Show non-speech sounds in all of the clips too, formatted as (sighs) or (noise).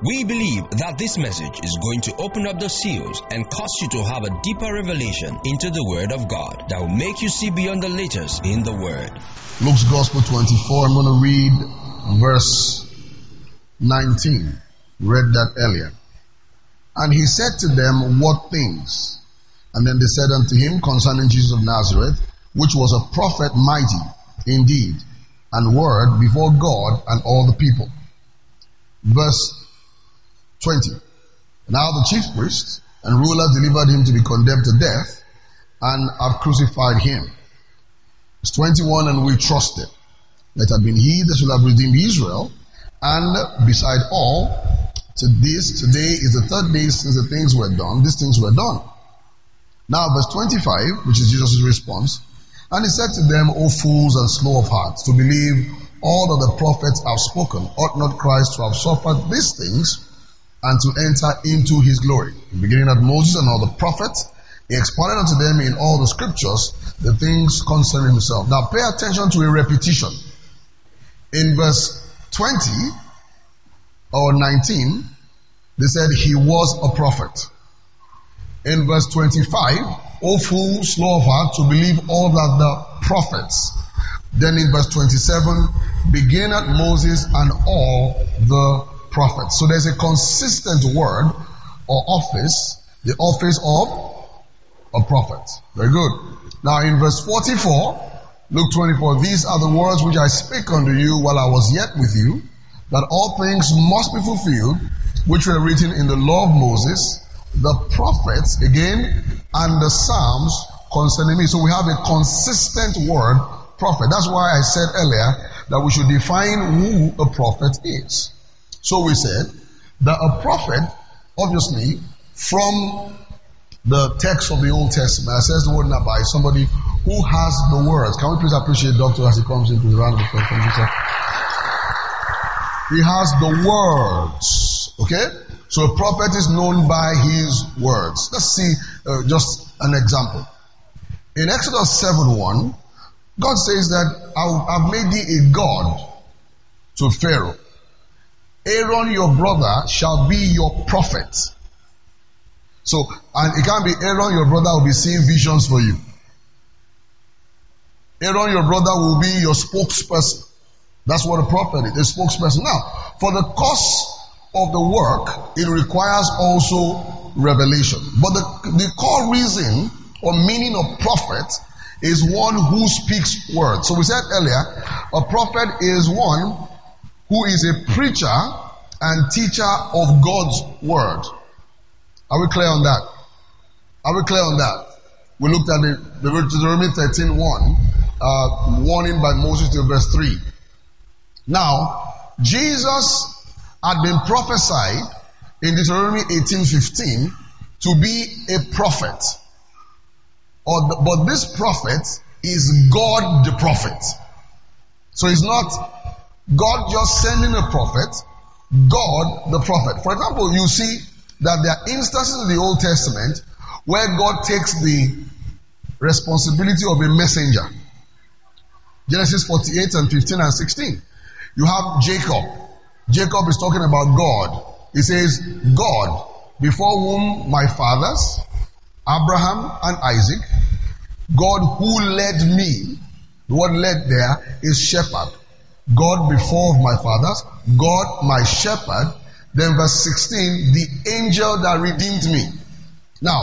We believe that this message is going to open up the seals and cause you to have a deeper revelation into the Word of God that will make you see beyond the letters in the Word. Luke's Gospel 24, I'm going to read verse 19. Read that earlier. And he said to them, What things? And then they said unto him concerning Jesus of Nazareth, which was a prophet mighty indeed, and word before God and all the people. Verse 20. Now the chief priests and rulers delivered him to be condemned to death and have crucified him. Verse 21, and we trusted that had been he that should have redeemed Israel, and beside all, to this, today is the third day since the things were done, these things were done. Now verse 25, which is Jesus' response, and he said to them, O fools and slow of heart, to believe all that the prophets have spoken, ought not Christ to have suffered these things and to enter into his glory. Beginning at Moses and all the prophets, he expounded unto them in all the scriptures the things concerning himself. Now pay attention to a repetition. In verse 20 or 19, they said he was a prophet. In verse 25, O fool, slow of heart to believe all that the prophets. Then in verse 27, begin at Moses and all the prophets. So there's a consistent word or office, the office of a prophet. Very good. Now in verse 44, Luke 24, these are the words which I spake unto you while I was yet with you, that all things must be fulfilled, which were written in the law of Moses, the prophets, again, and the Psalms concerning me. So we have a consistent word, prophet. That's why I said earlier that we should define who a prophet is. So we said that a prophet, obviously, from the text of the Old Testament, says the word Nabai, somebody who has the words. Can we please appreciate Doctor as he comes into the round of applause? He has the words. Okay? So a prophet is known by his words. Let's see uh, just an example. In Exodus 7 1, God says that I've made thee a God to Pharaoh. Aaron your brother shall be your prophet. So, and it can't be Aaron your brother will be seeing visions for you. Aaron your brother will be your spokesperson. That's what a prophet is, a spokesperson. Now, for the cost of the work, it requires also revelation. But the, the core reason or meaning of prophet is one who speaks words. So we said earlier, a prophet is one who is a preacher and teacher of God's word. Are we clear on that? Are we clear on that? We looked at the, the Deuteronomy 13 1, uh, warning by Moses to verse 3. Now, Jesus had been prophesied in Deuteronomy 18:15 to be a prophet. But this prophet is God the prophet. So it's not God just sending a prophet, God the prophet. For example, you see that there are instances in the Old Testament where God takes the responsibility of a messenger. Genesis 48 and 15 and 16. You have Jacob Jacob is talking about God. He says, God, before whom my fathers, Abraham and Isaac, God who led me, the word led there is shepherd. God before my fathers, God my shepherd. Then verse 16, the angel that redeemed me. Now,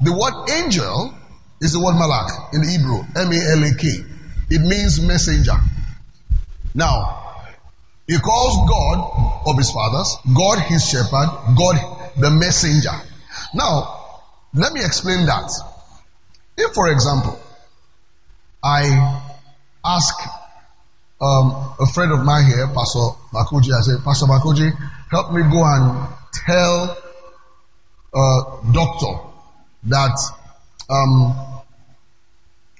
the word angel is the word malak in Hebrew, M-A-L-A-K. It means messenger. Now, he calls God of his fathers, God his shepherd, God the messenger. Now, let me explain that. If, for example, I ask um, a friend of mine here, Pastor Makuji, I say, Pastor Makuji, help me go and tell doctor that um,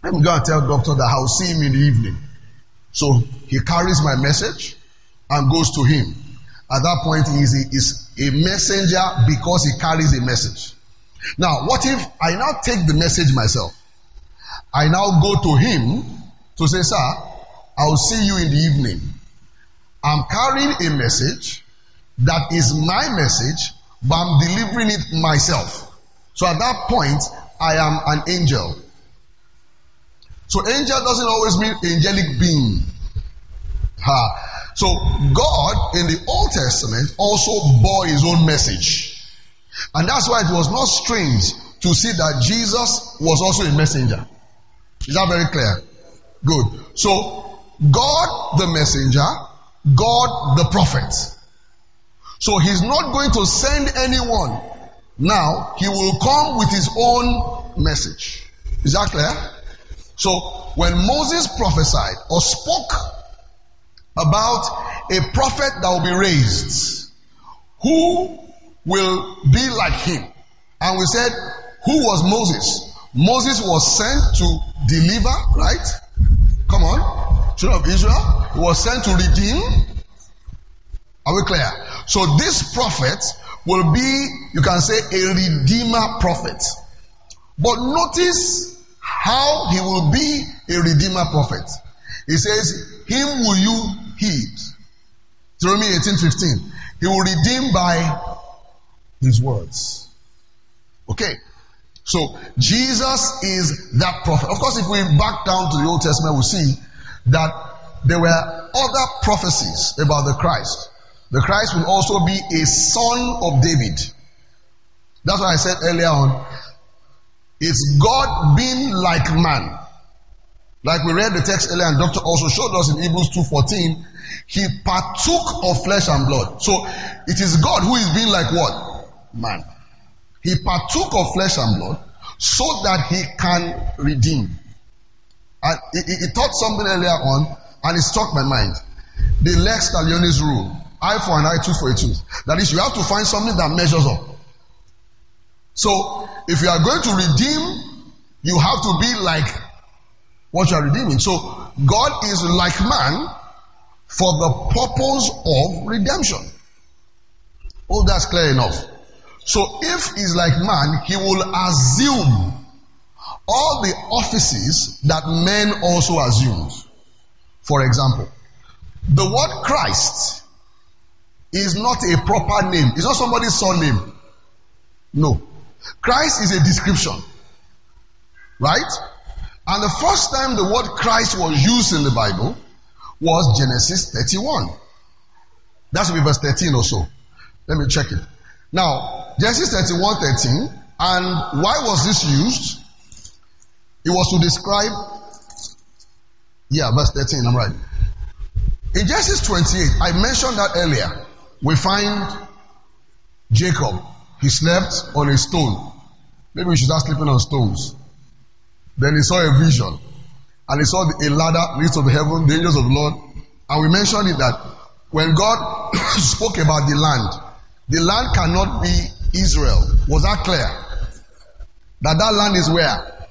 I'm going to tell doctor that I'll see him in the evening. So he carries my message and goes to him. At that point, he is a messenger because he carries a message. Now, what if I now take the message myself? I now go to him to say, Sir, I'll see you in the evening. I'm carrying a message that is my message, but I'm delivering it myself. So at that point, I am an angel. So angel doesn't always mean angelic being. Ha. So God in the Old Testament also bore his own message. And that's why it was not strange to see that Jesus was also a messenger. Is that very clear? Good. So God the messenger, God the prophet. So he's not going to send anyone. Now he will come with his own message. Is that clear? So when Moses prophesied or spoke about a prophet that will be raised, who will be like him, and we said, who was Moses? Moses was sent to deliver, right? Come on, children of Israel. He was sent to redeem. Are we clear? So this prophet will be, you can say, a redeemer prophet. But notice how he will be a redeemer prophet. He says, Him will you heed. Deuteronomy 18 15. He will redeem by his words. Okay. So Jesus is that prophet. Of course, if we back down to the Old Testament, we see that there were other prophecies about the Christ. The Christ will also be a son of David. That's what I said earlier on it's God being like man. Like we read the text earlier and doctor also showed us in Hebrews 2.14, he partook of flesh and blood. So it is God who is being like what? Man. He partook of flesh and blood so that he can redeem. And he, he, he taught something earlier on and it struck my mind. The lex talionis rule. Eye for an eye, tooth for a tooth. That is, you have to find something that measures up. So, if you are going to redeem, you have to be like what you are redeeming. So, God is like man for the purpose of redemption. Oh, that's clear enough. So, if he's like man, he will assume all the offices that men also assume. For example, the word Christ is not a proper name. It's not somebody's surname. No. Christ is a description. Right? And the first time the word Christ was used in the Bible was Genesis 31. That should be verse 13 or so. Let me check it. Now, Genesis 31 13. And why was this used? It was to describe, yeah, verse 13, I'm right. In Genesis 28, I mentioned that earlier. We find Jacob he slept on a stone. Maybe we should start sleeping on stones. Then he saw a vision. And he saw a ladder leads to heaven, the angels of the Lord. And we mentioned it that when God (coughs) spoke about the land, the land cannot be Israel. Was that clear? That that land is where?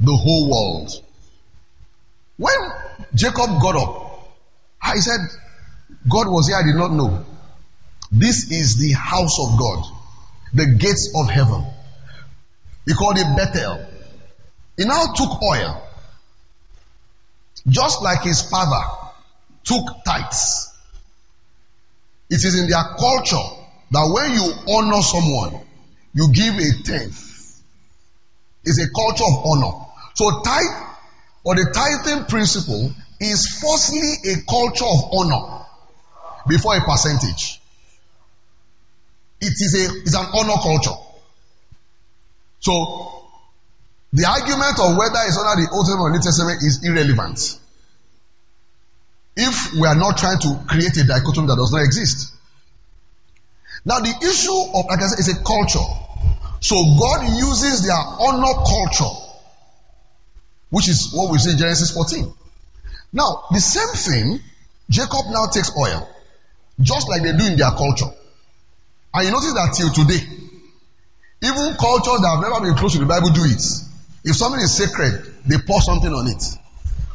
The whole world. When Jacob got up, I said, God was here, I did not know. This is the house of God the gates of heaven. He called it Bethel. He now took oil, just like his father took tithes. It is in their culture that when you honor someone, you give a tenth. It's a culture of honor. So tithe or the tithing principle is firstly a culture of honor before a percentage. It is a it's an honor culture. So the argument of whether it's under the Old Testament or New Testament is irrelevant. If we are not trying to create a dichotomy that does not exist. Now the issue of like I said is a culture. So God uses their honor culture, which is what we see in Genesis 14. Now, the same thing, Jacob now takes oil, just like they do in their culture. And you notice that till today, even cultures that have never been close to the Bible do it. If something is sacred, they pour something on it.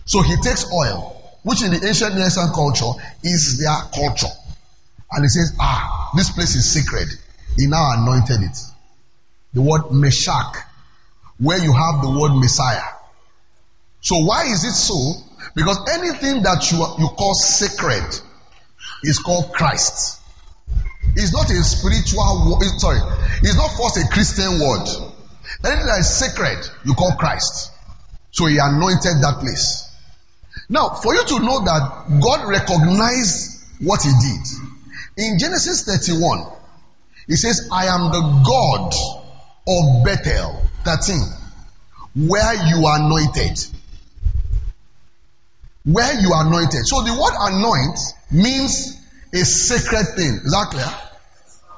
So he takes oil, which in the ancient Near Eastern culture is their culture. And he says, ah, this place is sacred. He now anointed it. The word mashach, where you have the word Messiah. So why is it so? Because anything that you, you call sacred is called Christ. It's not a spiritual word. Eh, sorry, it's not first a Christian word. Anything that is sacred, you call Christ. So he anointed that place. Now, for you to know that God recognized what he did, in Genesis 31, he says, I am the God of Bethel. 13. Where you are anointed. Where you are anointed. So the word anoint means a sacred thing. Is that clear?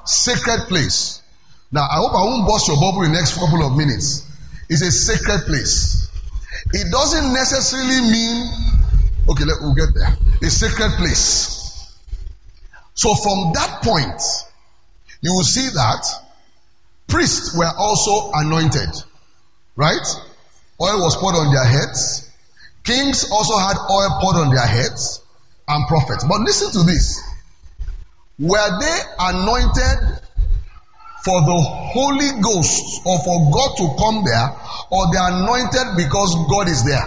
Sacred place. Now, I hope I won't bust your bubble in the next couple of minutes. It's a sacred place. It doesn't necessarily mean, okay, let, we'll get there. A sacred place. So from that point, you will see that priests were also anointed. Right? Oil was poured on their heads. Kings also had oil poured on their heads and prophets. But listen to this. Were they anointed for the Holy Ghost or for God to come there or they are anointed because God is there?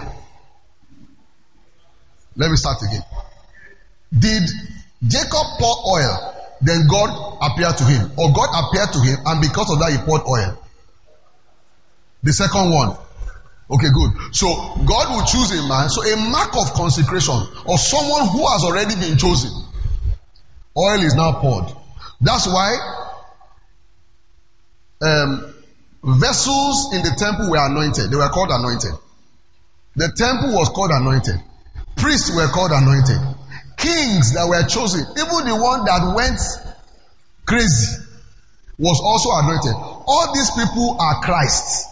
Let me start again. Did Jacob pour oil then God appeared to him. Or God appeared to him, and because of that, he poured oil. The second one. Okay, good. So God will choose a man. So a mark of consecration or someone who has already been chosen. Oil is now poured. That's why um, vessels in the temple were anointed. They were called anointed. The temple was called anointed. Priests were called anointed kings that were chosen, even the one that went crazy, was also anointed. All these people are Christ.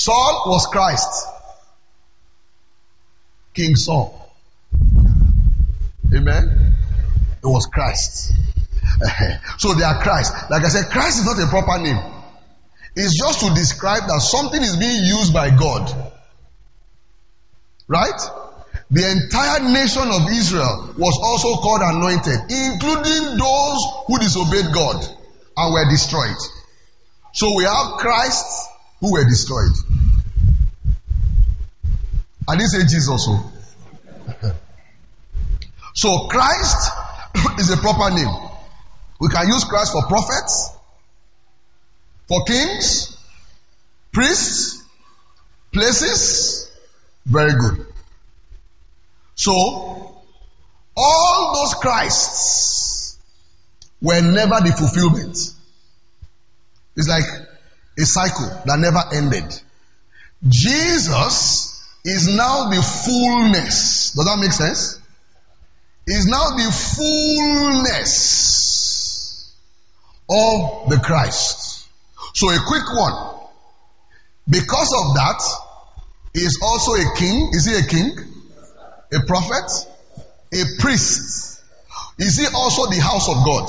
Saul was Christ. King Saul. Amen. It was Christ. (laughs) so they are Christ. Like I said, Christ is not a proper name. It's just to describe that something is being used by God Right? The entire nation of Israel was also called anointed, including those who disobeyed God and were destroyed. So we have Christ who were destroyed. I didn't say Jesus. So, (laughs) so Christ (coughs) is a proper name. We can use Christ for prophets, for kings, priests, places, very good. So, all those Christs were never the fulfillment. It's like a cycle that never ended. Jesus is now the fullness. Does that make sense? Is now the fullness of the Christ. So a quick one. Because of that, is also a king. Is he a king? A prophet? A priest? Is he also the house of God?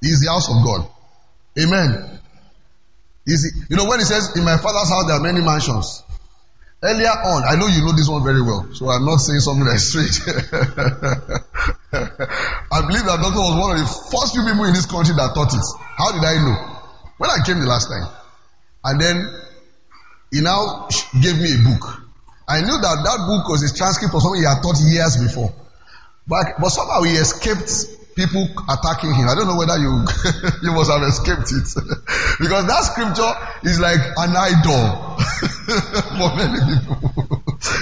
He is the house of God. Amen. You know when he says, In my father's house there are many mansions. Earlier on, I know you know this one very well, so I'm not saying something that's strange. (laughs) I believe that doctor was one of the first few people in this country that taught it. How did I know? When I came the last time. And then he now gave me a book. I knew that that book was a transcript of something he had taught years before. But, but somehow he escaped people attacking him. I don't know whether you (laughs) you must have escaped it. (laughs) because that scripture is like an idol (laughs) for many people.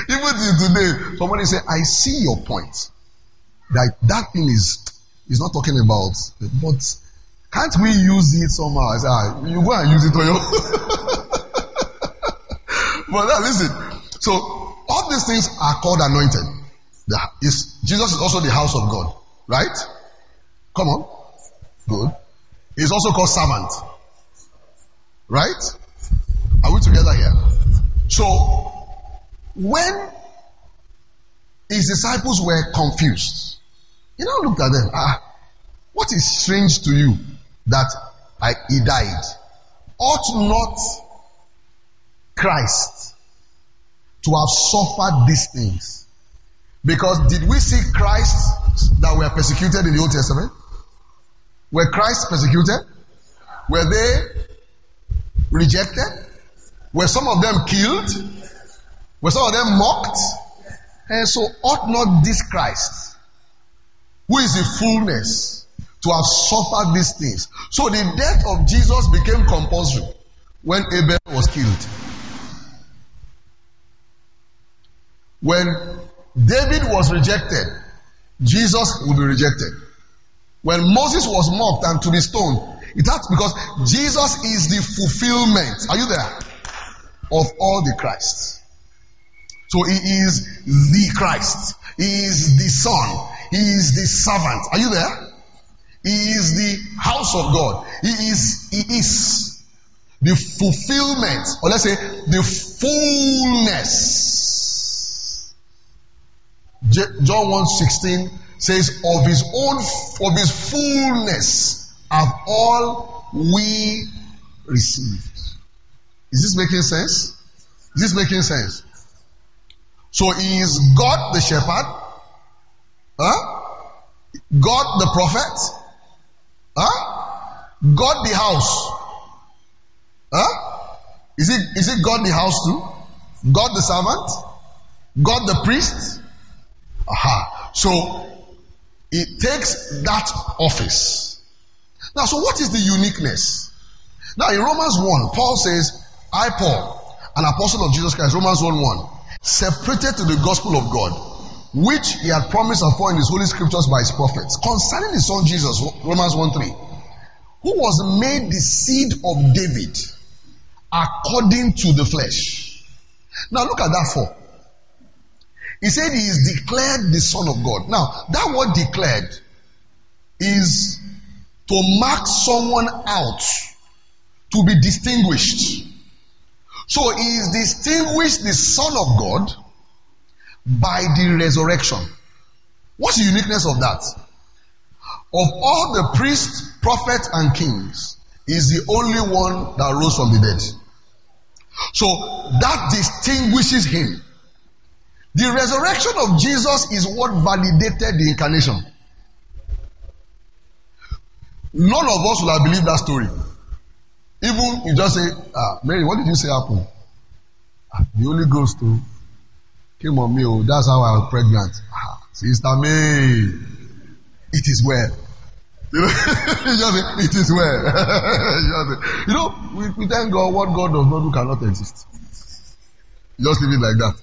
Even till today, somebody say, I see your point. That that thing is is not talking about but can't we use it somehow? I say, ah, you go and use it on your but now listen. So all these things are called anointed. Is, Jesus is also the house of God, right? Come on. Good. He's also called servant. Right? Are we together here? So, when his disciples were confused, he now looked at them. Ah, what is strange to you that I, he died? Ought not Christ to have suffered these things. Because did we see Christ that were persecuted in the Old Testament? Were Christ persecuted? Were they rejected? Were some of them killed? Were some of them mocked? And so ought not this Christ, who is the fullness, to have suffered these things. So the death of Jesus became compulsory when Abel was killed. When David was rejected, Jesus will be rejected. When Moses was mocked and to be stoned, it has because Jesus is the fulfillment. Are you there? Of all the Christ. So he is the Christ. He is the Son. He is the servant. Are you there? He is the house of God. He is, he is the fulfillment, or let's say the fullness John 1 16 says, Of his own, of his fullness have all we received. Is this making sense? Is this making sense? So he is God the shepherd, huh? God the prophet, huh? God the house, huh? Is it is it God the house too? God the servant, God the priest, Aha. So it takes that office. Now, so what is the uniqueness? Now, in Romans 1, Paul says, I, Paul, an apostle of Jesus Christ, Romans 1 1, separated to the gospel of God, which he had promised in his holy scriptures by his prophets, concerning his son Jesus, Romans 1 3, who was made the seed of David according to the flesh. Now, look at that for. He said he is declared the Son of God. Now, that word declared is to mark someone out, to be distinguished. So he is distinguished the Son of God by the resurrection. What's the uniqueness of that? Of all the priests, prophets, and kings, is the only one that rose from the dead. So that distinguishes him. The resurrection of Jesus is what validated the incarnation. None of us will have believed that story. Even you just say, ah, Mary, what did you say happened? Ah, the Holy Ghost oh, came on me. Oh, that's how I was pregnant. Ah, Sister May, it is well. (laughs) You know, it is well. (laughs) you know, we, we thank God what God does not do cannot exist. Just leave it like that.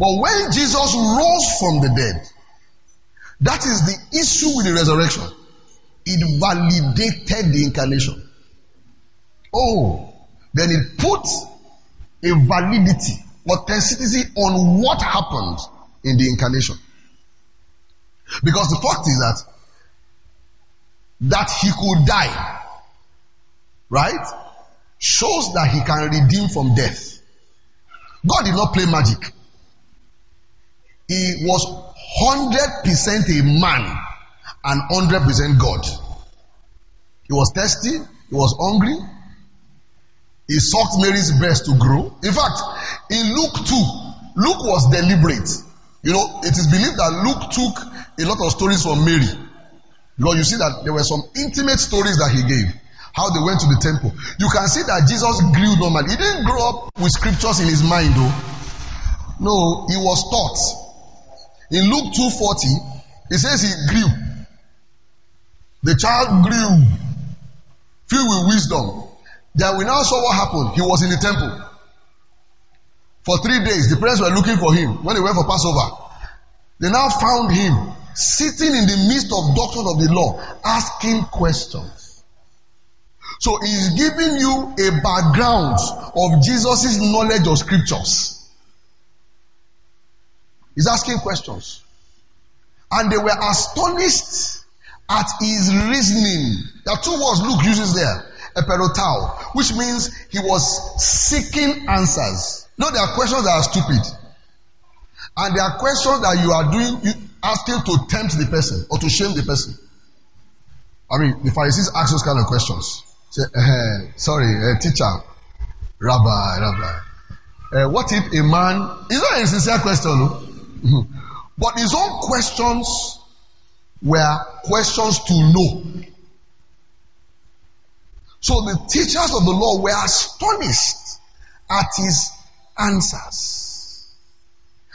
But when Jesus rose from the dead, that is the issue with the resurrection. It validated the incarnation. Oh, then it put a validity, authenticity on what happened in the incarnation. Because the fact is that that he could die, right, shows that he can redeem from death. God did not play magic. He was 100% a man and 100% God. He was thirsty, he was hungry, he sucked Mary's breast to grow. In fact, in Luke 2, Luke was deliberate. You know, it is believed that Luke took a lot of stories from Mary. Because you see that there were some intimate stories that he gave. How they went to the temple. You can see that Jesus grew normally. He didn't grow up with scriptures in his mind though. No, he was taught. In Luke 2:40, it says he grew. The child grew, filled with wisdom. Then we now saw what happened. He was in the temple. For three days, the parents were looking for him when they went for Passover. They now found him sitting in the midst of doctors of the law, asking questions. So he's giving you a background of Jesus' knowledge of scriptures. He's asking questions. And they were astonished at his reasoning. There are two words Luke uses there. Eperotao, which means he was seeking answers. No, there are questions that are stupid. And there are questions that you are doing, you asking to tempt the person or to shame the person. I mean, the Pharisees ask those kind of questions. Say, uh, sorry, uh, teacher, rabbi, rabbi. Uh, what if a man, is not a sincere question, no? Hmm. but his own questions were questions to know. So the teachers of the law were astonished at his answers.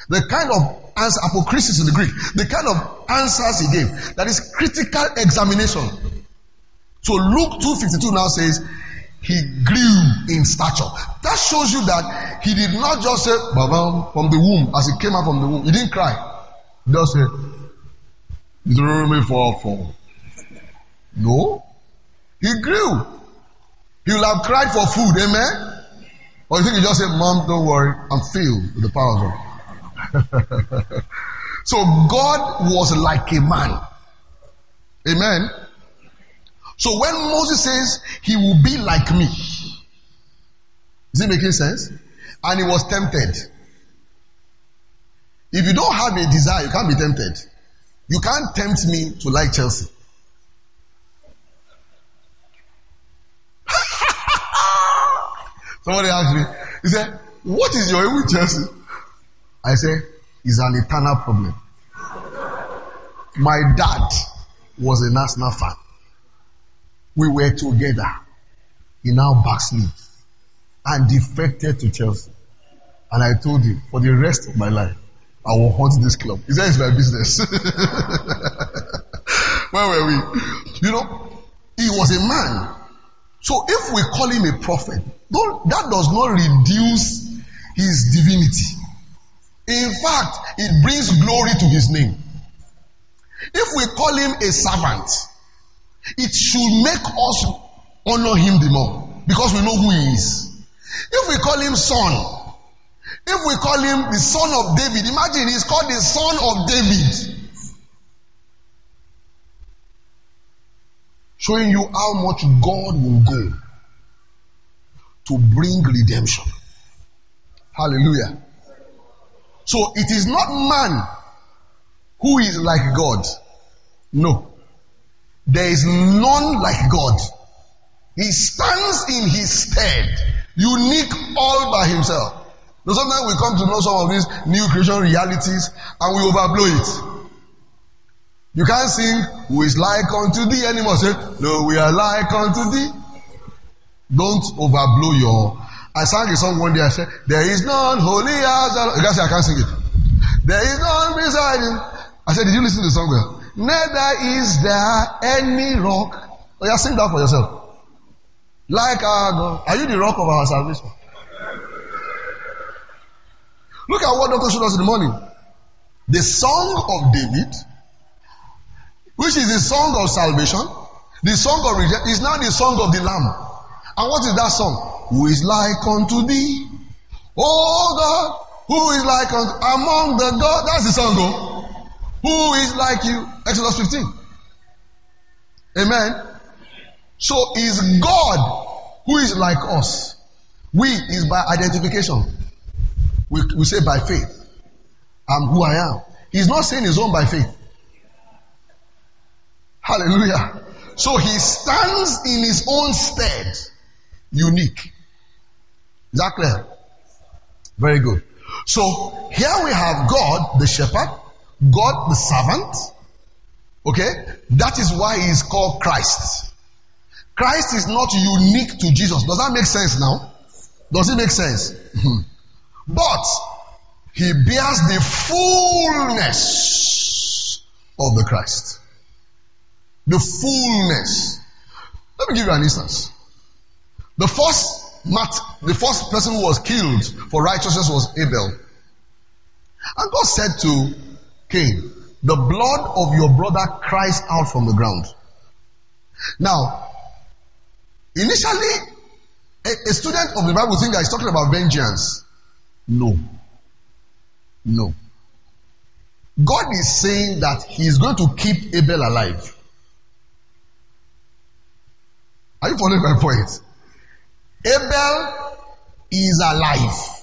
The kind of answer, apokrisis in the Greek, the kind of answers he gave, that is critical examination. So Luke 2.52 now says, he grew in stature. That shows you that he did not just say, Baba, from the womb, as he came out from the womb. He didn't cry. He just said, Deuteronomy 4 4. No. He grew. He will have cried for food, amen? Or you think he just said, Mom, don't worry, I'm filled with the power of God. (laughs) so God was like a man. Amen. So when Moses says he will be like me, is it making sense? And he was tempted. If you don't have a desire, you can't be tempted. You can't tempt me to like Chelsea. (laughs) Somebody asked me, he said, What is your aim with Chelsea? I said, It's an eternal problem. My dad was an Arsenal fan. We were together. He now backslid and defected to Chelsea. And I told him, for the rest of my life, I will haunt this club. He said it's my business. (laughs) Where were we? You know, he was a man. So if we call him a prophet, that does not reduce his divinity. In fact, it brings glory to his name. If we call him a servant, it should make us honor him the more because we know who he is. If we call him son, if we call him the son of David, imagine he's called the son of David. Showing you how much God will go to bring redemption. Hallelujah. So it is not man who is like God. No. There is none like God. He stands in his stead, unique all by himself. Now sometimes we come to know some of these new creation realities and we overblow it. You can't sing, who is like unto thee anymore. Say, no, we are like unto thee. Don't overblow your. I sang a song one day. I said, there is none holy as I can't sing it. There is none beside him. I said, did you listen to the song well? Neither is there any rock. Oh, yeah, sing that for yourself. Like our God. Are you the rock of our salvation? Look at what Doctor showed us in the morning. The song of David, which is the song of salvation, the song of redemption, is now the song of the Lamb. And what is that song? Who is like unto thee? Oh God, who is like unto among the God? That's the song, oh. Who is like you? Exodus 15. Amen. So is God who is like us. We is by identification. We, we say by faith. I'm who I am. He's not saying his own by faith. Hallelujah. So he stands in his own stead, unique. Is that clear? Very good. So here we have God, the shepherd, God the servant. Okay? That is why he is called Christ. Christ is not unique to Jesus. Does that make sense now? Does it make sense? Hmm. but he bears the fullness of the Christ. The fullness. Let me give you an instance. The first Matt, the first person who was killed for righteousness was Abel. And God said to Cain, the blood of your brother cries out from the ground. Now, initially, a, a student of the Bible think that he's talking about vengeance. No. No. God is saying that he is going to keep Abel alive. Are you following my point? Abel is alive.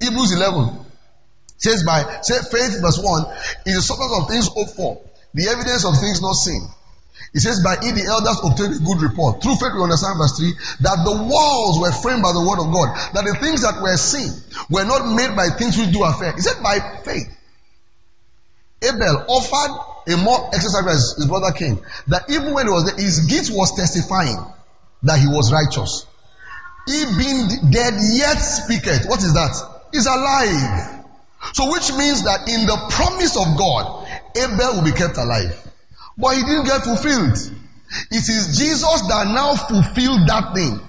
Hebrews 11 says by say faith verse 1 is the substance of things hoped for, the evidence of things not seen. It says, by it the elders obtained a good report. Through faith we understand verse 3 that the walls were framed by the word of God, that the things that were seen were not made by things which do affair. Said, by faith. Abel offered a more excellent sacrifice his brother Cain, that even when he was there, his gift was testifying that he was righteous. He being dead yet speaketh. What is that? He's alive. So which means that in the promise of God, Abel will be kept alive. But he didn't get fulfilled. It is Jesus that now fulfilled that thing.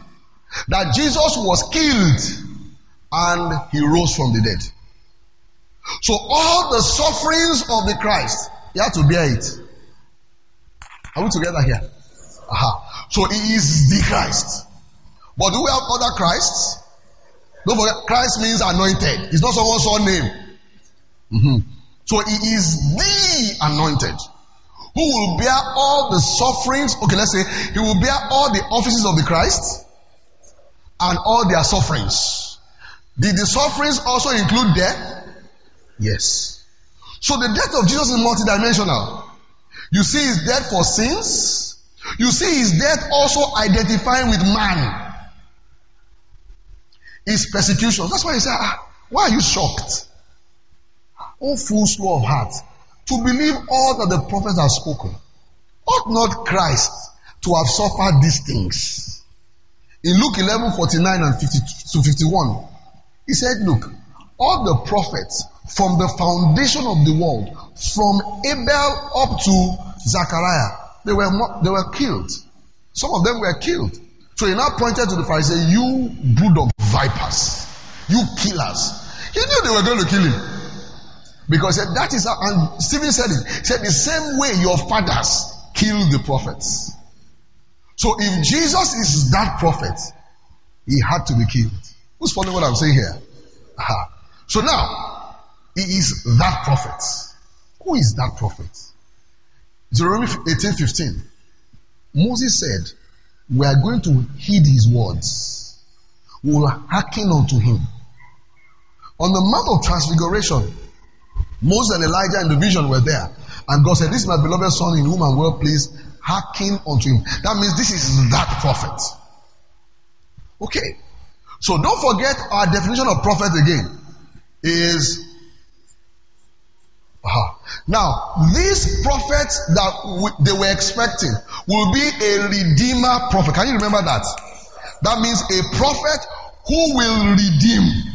That Jesus was killed and he rose from the dead. So all the sufferings of the Christ, he had to bear it. Are we together here? Aha. So he is the Christ. But do we have other Christs? Don't forget, Christ means anointed. It's not someone's own name. Mm-hmm. So he is the anointed who will bear all the sufferings. Okay, let's say he will bear all the offices of the Christ and all their sufferings. Did the sufferings also include death? Yes. So the death of Jesus is multidimensional. You see his death for sins. You see his death also identifying with man. His persecution. That's why he said, ah, why are you shocked? Oh, full slow of heart. To believe all that the prophets have spoken. Ought not Christ to have suffered these things? In Luke 11, 49 and 50 to 51, he said, look, all the prophets from the foundation of the world, from Abel up to Zachariah, they were, they were killed. Some of them were killed. So he now pointed to the Pharisees, you brood of vipers, you killers. He knew they were going to kill him. Because that is how, and Stephen said it. Said the same way your fathers killed the prophets. So if Jesus is that prophet, he had to be killed. Who's following what I'm saying here? Aha. So now, he is that prophet. Who is that prophet? Deuteronomy 18 15. Moses said, We are going to heed his words. We will hearken unto him. On the Mount of Transfiguration, Moses and Elijah in the vision were there. And God said, This is my beloved son in whom I'm well pleased. Hearken unto him. That means this is that prophet. Okay. So don't forget our definition of prophet again is uh, now these prophets that w- they were expecting will be a redeemer prophet. Can you remember that? That means a prophet who will redeem.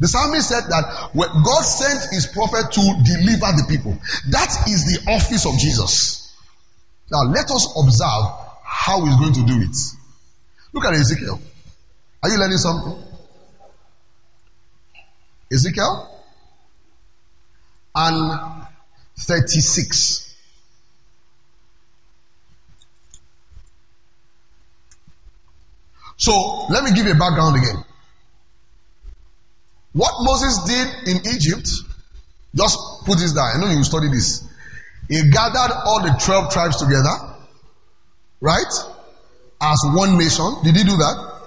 The psalmist said that God sent his prophet to deliver the people. That is the office of Jesus. Now let us observe how he's going to do it. Look at Ezekiel. Are you learning something? Ezekiel and 36. So let me give you a background again. What Moses did in Egypt, just put this down. I know you study this. He gathered all the 12 tribes together, right? As one nation. Did he do that?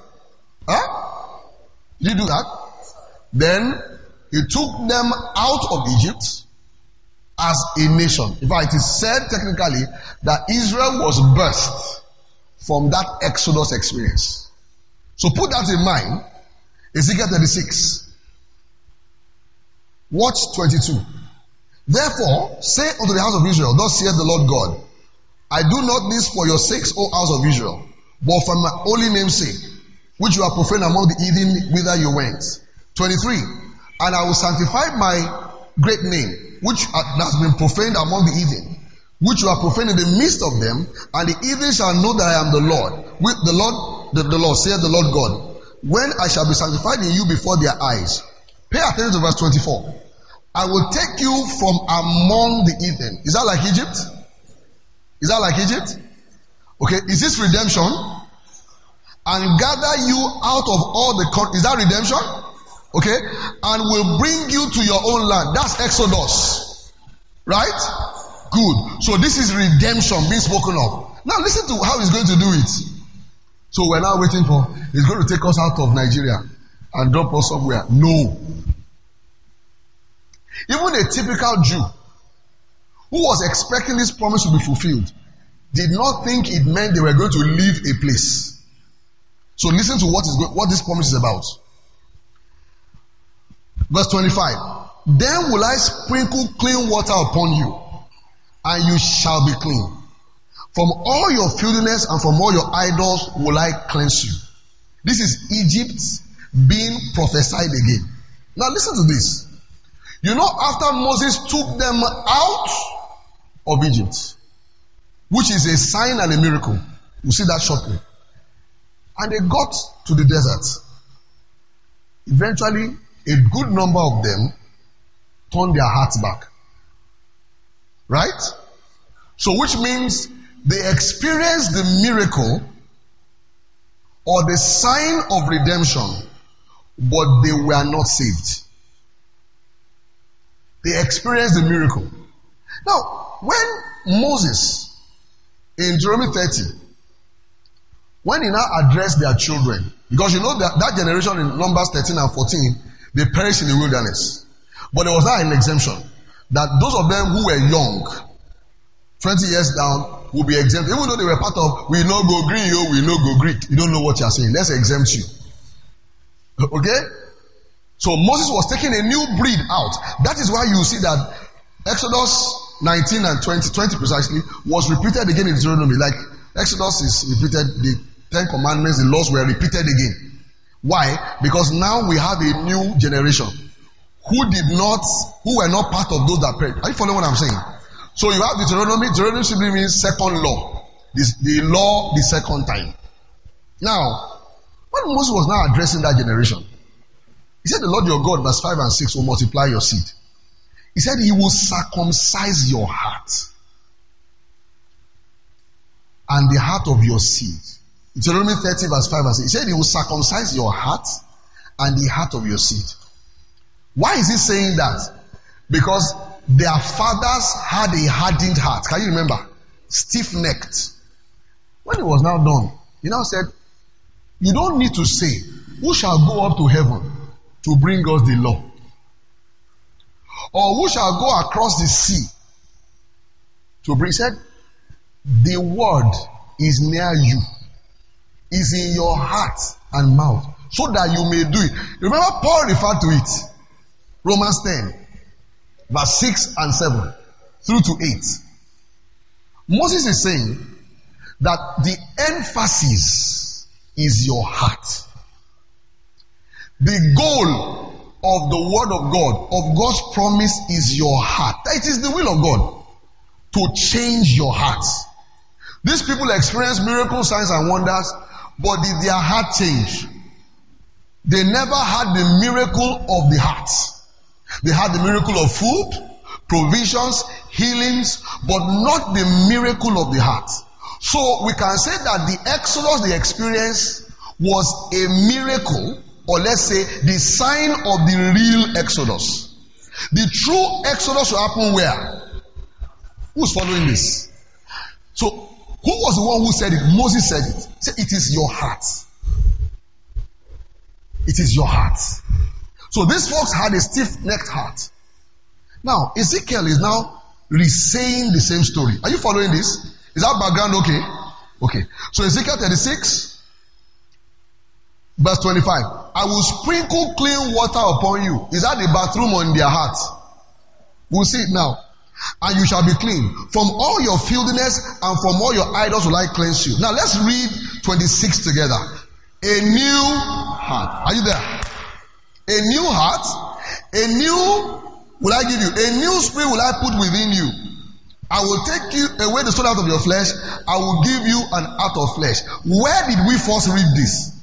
Huh? Did he do that? Then he took them out of Egypt as a nation. In fact, it is said technically that Israel was birthed from that Exodus experience. So put that in mind. Ezekiel 36. Watch 22. Therefore, say unto the house of Israel, Thus saith the Lord God, I do not this for your sakes, O house of Israel, but for my holy name's sake, which you are profane among the heathen whither you went. 23. And I will sanctify my great name, which has been profaned among the heathen, which you are profaned in the midst of them, and the heathen shall know that I am the Lord. With the Lord, the, the Lord, saith the Lord God, when I shall be sanctified in you before their eyes. Pay attention to verse 24. I will take you from among the heathen. Is that like Egypt? Is that like Egypt? Okay, is this redemption? And gather you out of all the. Is that redemption? Okay? And will bring you to your own land. That's Exodus. Right? Good. So this is redemption being spoken of. Now listen to how he's going to do it. So we're now waiting for, he's going to take us out of Nigeria and drop us somewhere. No. Even a typical Jew who was expecting this promise to be fulfilled did not think it meant they were going to leave a place. So listen to what is what this promise is about. Verse 25. Then will I sprinkle clean water upon you, and you shall be clean. From all your filthiness and from all your idols will I cleanse you. This is Egypt being prophesied again. Now listen to this. You know, after Moses took them out of Egypt, which is a sign and a miracle, we'll see that shortly. And they got to the desert. Eventually, a good number of them turned their hearts back. Right? So, which means they experienced the miracle or the sign of redemption, but they were not saved. They experienced the miracle. Now, when Moses in Deuteronomy 30, when he now addressed their children, because you know that, that generation in Numbers 13 and 14, they perished in the wilderness. But there was not an exemption that those of them who were young, 20 years down, will be exempt. Even though they were part of, we no go green, you, oh, we no go Greek. You don't know what you are saying. Let's exempt you. (laughs) Okay? So Moses was taking a new breed out. That is why you see that Exodus 19 and 20, 20 precisely, was repeated again in Deuteronomy. Like Exodus is repeated, the Ten Commandments, the laws were repeated again. Why? Because now we have a new generation who did not, who were not part of those that prayed. Are you following what I'm saying? So you have Deuteronomy. Deuteronomy simply means second law. This, the law the second time. Now, when Moses was now addressing that generation, he said, The Lord your God, verse 5 and 6, will multiply your seed. He said, He will circumcise your heart and the heart of your seed. Deuteronomy 30, verse 5 and 6. He said, He will circumcise your heart and the heart of your seed. Why is he saying that? Because their fathers had a hardened heart. Can you remember? Stiff necked. When it was now done, he now said, You don't need to say, Who shall go up to heaven to bring us the law? Or who shall go across the sea to bring? Said, The word is near you, is in your heart and mouth, so that you may do it. Remember, Paul referred to it. Romans 10 verse 6 and 7 through to 8. Moses is saying that the emphasis is your heart. The goal of the word of God, of God's promise is your heart. It is the will of God to change your heart. These people experience miracles, signs, and wonders, but did their heart change? They never had the miracle of the heart. They had the miracle of food, provisions, healings, but not the miracle of the heart. So we can say that the exodus they experienced was a miracle, or let's say the sign of the real exodus. The true exodus will happen where? Who's following this? So, who was the one who said it? Moses said it. Say, it is your heart. It is your heart. So these folks had a stiff necked heart. Now, Ezekiel is now re-saying the same story. Are you following this? Is that background okay? Okay. So Ezekiel 36, verse 25. I will sprinkle clean water upon you. Is that the bathroom on their hearts? We'll see it now. And you shall be clean. From all your filthiness and from all your idols will I cleanse you. Now let's read 26 together. A new heart. Are you there? A new heart, a new will I give you, a new spirit will I put within you. I will take you away the soul out of your flesh. I will give you an heart of flesh. Where did we first read this?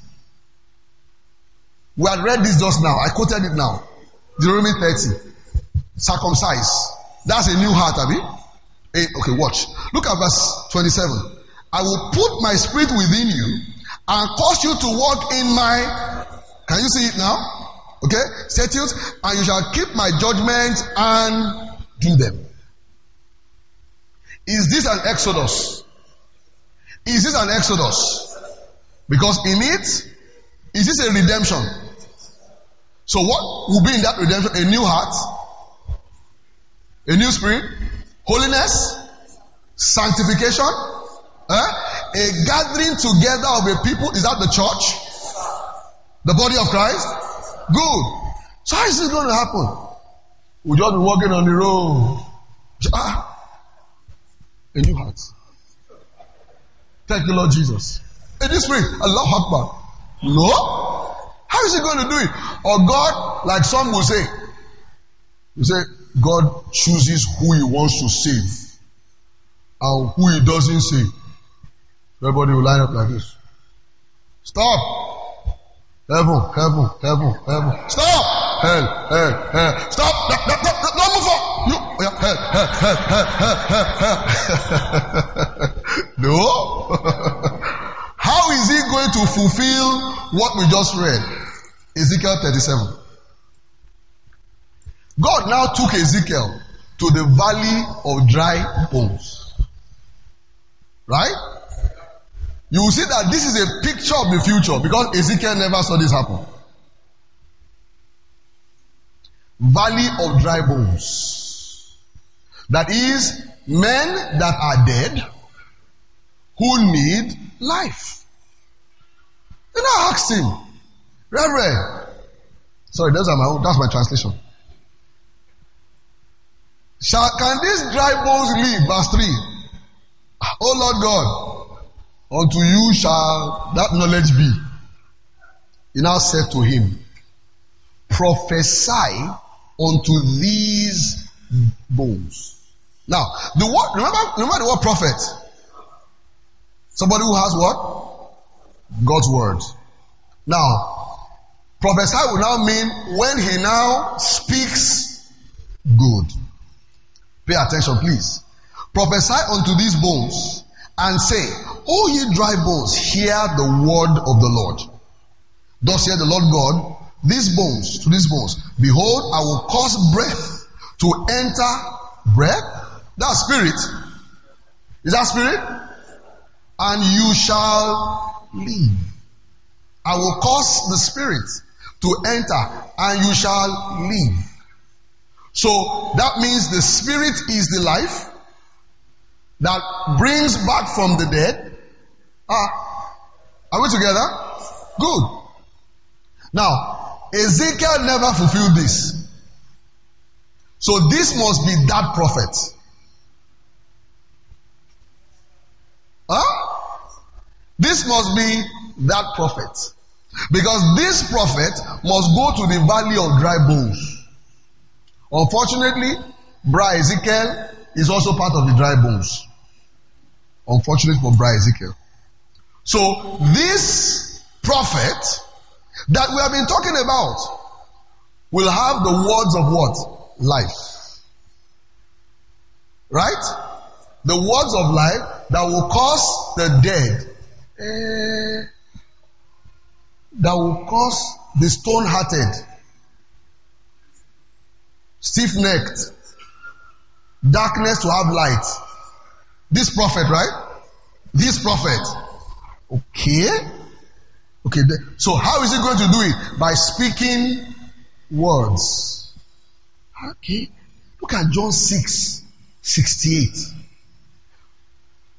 We had read this just now. I quoted it now. Deuteronomy 30. Circumcise. That's a new heart, Abby. Eh, okay, watch. Look at verse 27. I will put my spirit within you and cause you to walk in my. Can you see it now? Okay? Statutes, and you shall keep my judgments and do them. Is this an exodus? Is this an exodus? Because in it, is this a redemption? So what will be in that redemption? A new heart, a new spirit, holiness, sanctification, eh? a gathering together of a people. Is that the church? The body of Christ? Good. So how is this going to happen? We'll just be walking on the road. Ah, a new heart. Thank you, Lord Jesus. A new spirit. Allah Akbar. No? How is he going to do it? Or God, like some will say, you say, God chooses who he wants to save and who he doesn't save. Everybody will line up like this. Stop. Heaven, heaven, heaven, heaven. Stop. Hell, hell, hell. Stop. No, no, no move on. You, oh, yeah, Hell, hell, hell, hell, hell, hell. (laughs) no. (laughs) How is he going to fulfill what we just read? Ezekiel 37. God now took Ezekiel to the valley of dry bones. Right? You will see that this is a picture of the future because Ezekiel never saw this happen. Valley of dry bones. That is, men that are dead who need life. And I asked him, Reverend, sorry, those are my own, that's my translation. Shall, can these dry bones live? Verse 3. Oh Lord God, unto you shall that knowledge be. He now said to him, Prophesy unto these bones. Now, the word, remember, remember the word prophet. Somebody who has what? God's word. Now, prophesy will now mean when he now speaks good. Pay attention, please. Prophesy unto these bones and say, O ye dry bones, hear the word of the Lord. Thus saith the Lord God, these bones, to these bones, behold, I will cause breath to enter breath. That spirit. Is that spirit? And you shall live. I will cause the spirit to enter and you shall live. So that means the spirit is the life that brings back from the dead. Ah, are we together? Good. Now, Ezekiel never fulfilled this. So this must be that prophet. Huh? This must be that prophet. Because this prophet must go to the valley of dry bones. Unfortunately, Bra Ezekiel is also part of the dry bones. Unfortunately for Bra Ezekiel. So this prophet that we have been talking about will have the words of what? Life. Right? The words of life that will cause the dead, eh, that will cause the stone hearted stiff necked, darkness to have light. This prophet, right? This prophet. Okay. Okay. So how is he going to do it? By speaking words. Okay. Look at John 6, 68.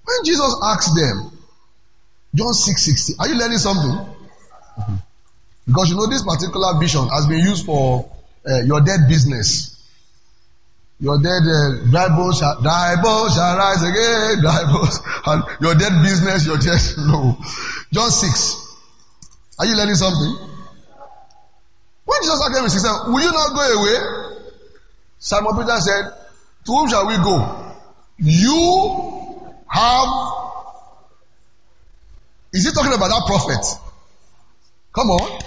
When Jesus asked them, John 6, 60, are you learning something? Mm-hmm. Because you know this particular vision has been used for uh, your dead business. Your dead uh, bones shall, shall rise again, (laughs) dry. And your dead business, your dead, (laughs) no. John 6. Are you learning something? When Jesus asked him, he said, will you not go away? Simon Peter said, to whom shall we go? You have, is he talking about that prophet? Come on.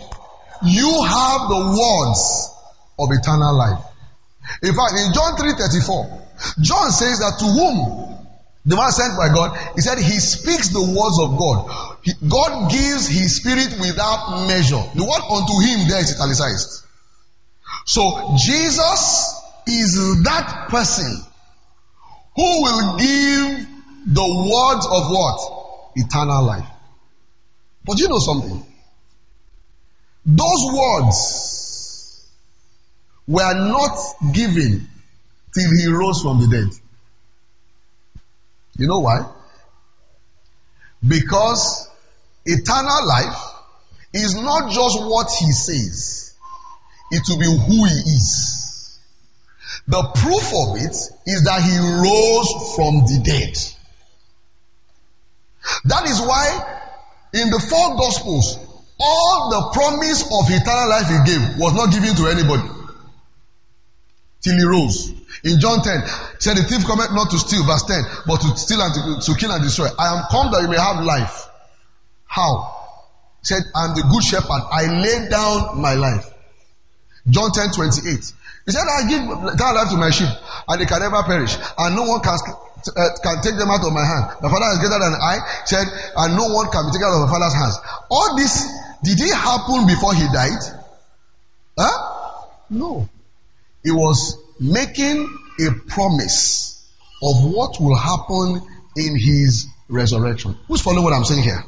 You have the words of eternal life. In fact, in John 3:34, John says that to whom the man sent by God, he said he speaks the words of God. He, God gives his spirit without measure. The word unto him there is italicized. So Jesus is that person who will give the words of what? Eternal life. But you know something? Those words were not given till he rose from the dead. You know why? Because eternal life is not just what he says, it will be who he is. The proof of it is that he rose from the dead. That is why in the four gospels, all the promise of eternal life he gave was not given to anybody till he rose. In John 10, said the thief cometh not to steal, verse 10, but to steal and to, to kill and destroy. I am come that you may have life. How? said, I'm the good shepherd. I lay down my life. John 10, 28. He said, I give eternal life to my sheep, and they can never perish, and no one can, uh, can take them out of my hand. My father is greater than I, said, and no one can be taken out of my father's hands. All this, did it happen before he died? Huh? No. He was making a promise of what will happen in his resurrection. Who's following what I'm saying here?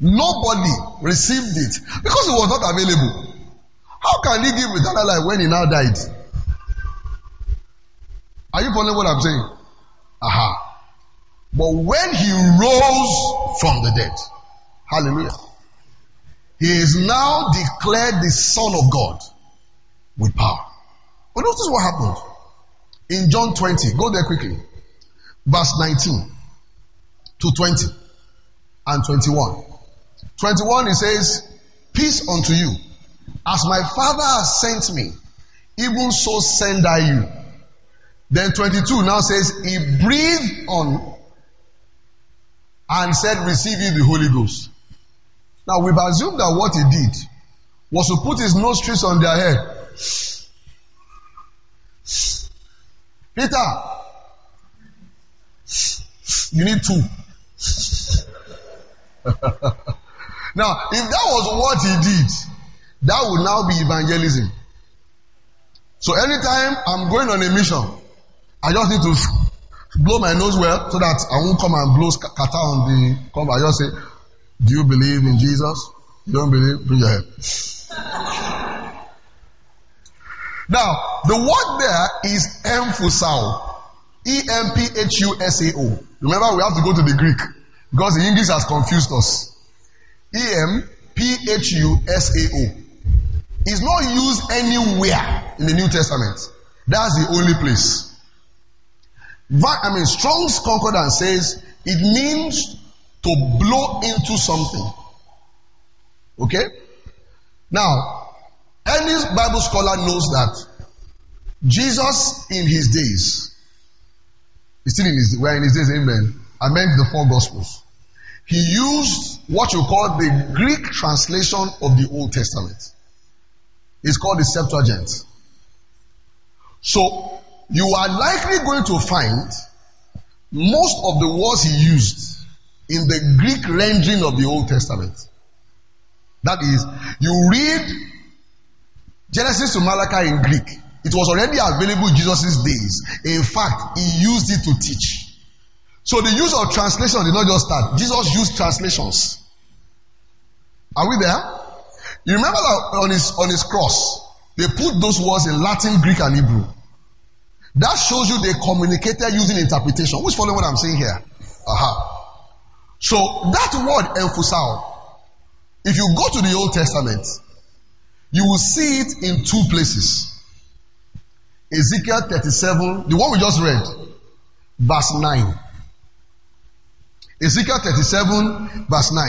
Nobody received it because it was not available. How can he give eternal life when he now died? Are you following what I'm saying? Aha. But when he rose from the dead, hallelujah, he is now declared the Son of God with power. But notice what happened in John 20. Go there quickly. Verse 19 to 20 and 21. 21 he says, Peace unto you. As my Father has sent me, even so send I you. Then 22 now says, He breathed on and said, Receive you the Holy Ghost. Now we've assumed that what he did was to put his nostrils on their head. Peter, you need two. (laughs) now, if that was what he did, that would now be evangelism. So anytime I'm going on a mission, I just need to blow my nose well so that I won't come and blow catarrh on the cover. I just say, Do you believe in Jesus? You don't believe? Bring your head. (laughs) now, the word there is emphusao. E M P H U S A O. Remember, we have to go to the Greek because the English has confused us. E M P H U S A O is not used anywhere in the New Testament. That's the only place. I mean, Strong's Concordance says it means to blow into something. Okay? Now, any Bible scholar knows that Jesus in his days, he's still in his, we're in his days, amen. I meant the four gospels. He used what you call the Greek translation of the Old Testament. It's called the Septuagint. So, you are likely going to find most of the words he used in the Greek rendering of the Old Testament. That is, you read Genesis to Malachi in Greek. It was already available in Jesus' days. In fact, he used it to teach. So the use of translation did not just start. Jesus used translations. Are we there? You remember that on his on his cross, they put those words in Latin, Greek, and Hebrew. That shows you they communicated using interpretation. Who's following what I'm saying here? Aha. So that word emphusao, if you go to the Old Testament, you will see it in two places. Ezekiel 37, the one we just read, verse 9. Ezekiel 37, verse 9.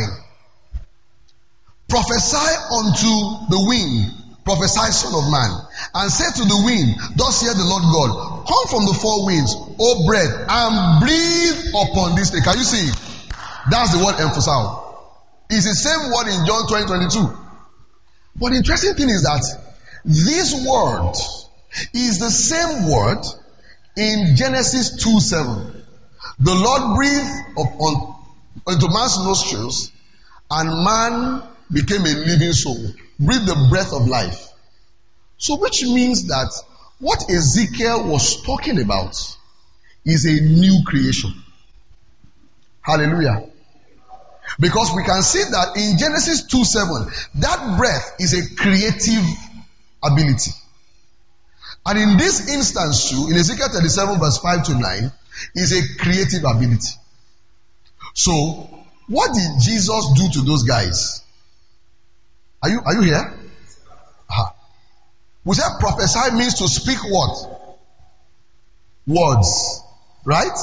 Prophesy unto the wind, prophesy, son of man, and say to the wind, Thus hear the Lord God, come from the four winds, O breath, and breathe upon this day. Can you see? That's the word emphusao. It's the same word in John 20, 22. But the interesting thing is that this word is the same word in Genesis 2 7. The Lord breathed upon, into man's nostrils, and man became a living soul. Breathed the breath of life. So, which means that what Ezekiel was talking about is a new creation. Hallelujah. Because we can see that in Genesis 2 7, that breath is a creative ability. And in this instance, too, in Ezekiel 37, verse 5 to 9, is a creative ability. So, what did Jesus do to those guys? Are you, are you here? Aha. We said prophesy means to speak what? Words. Right?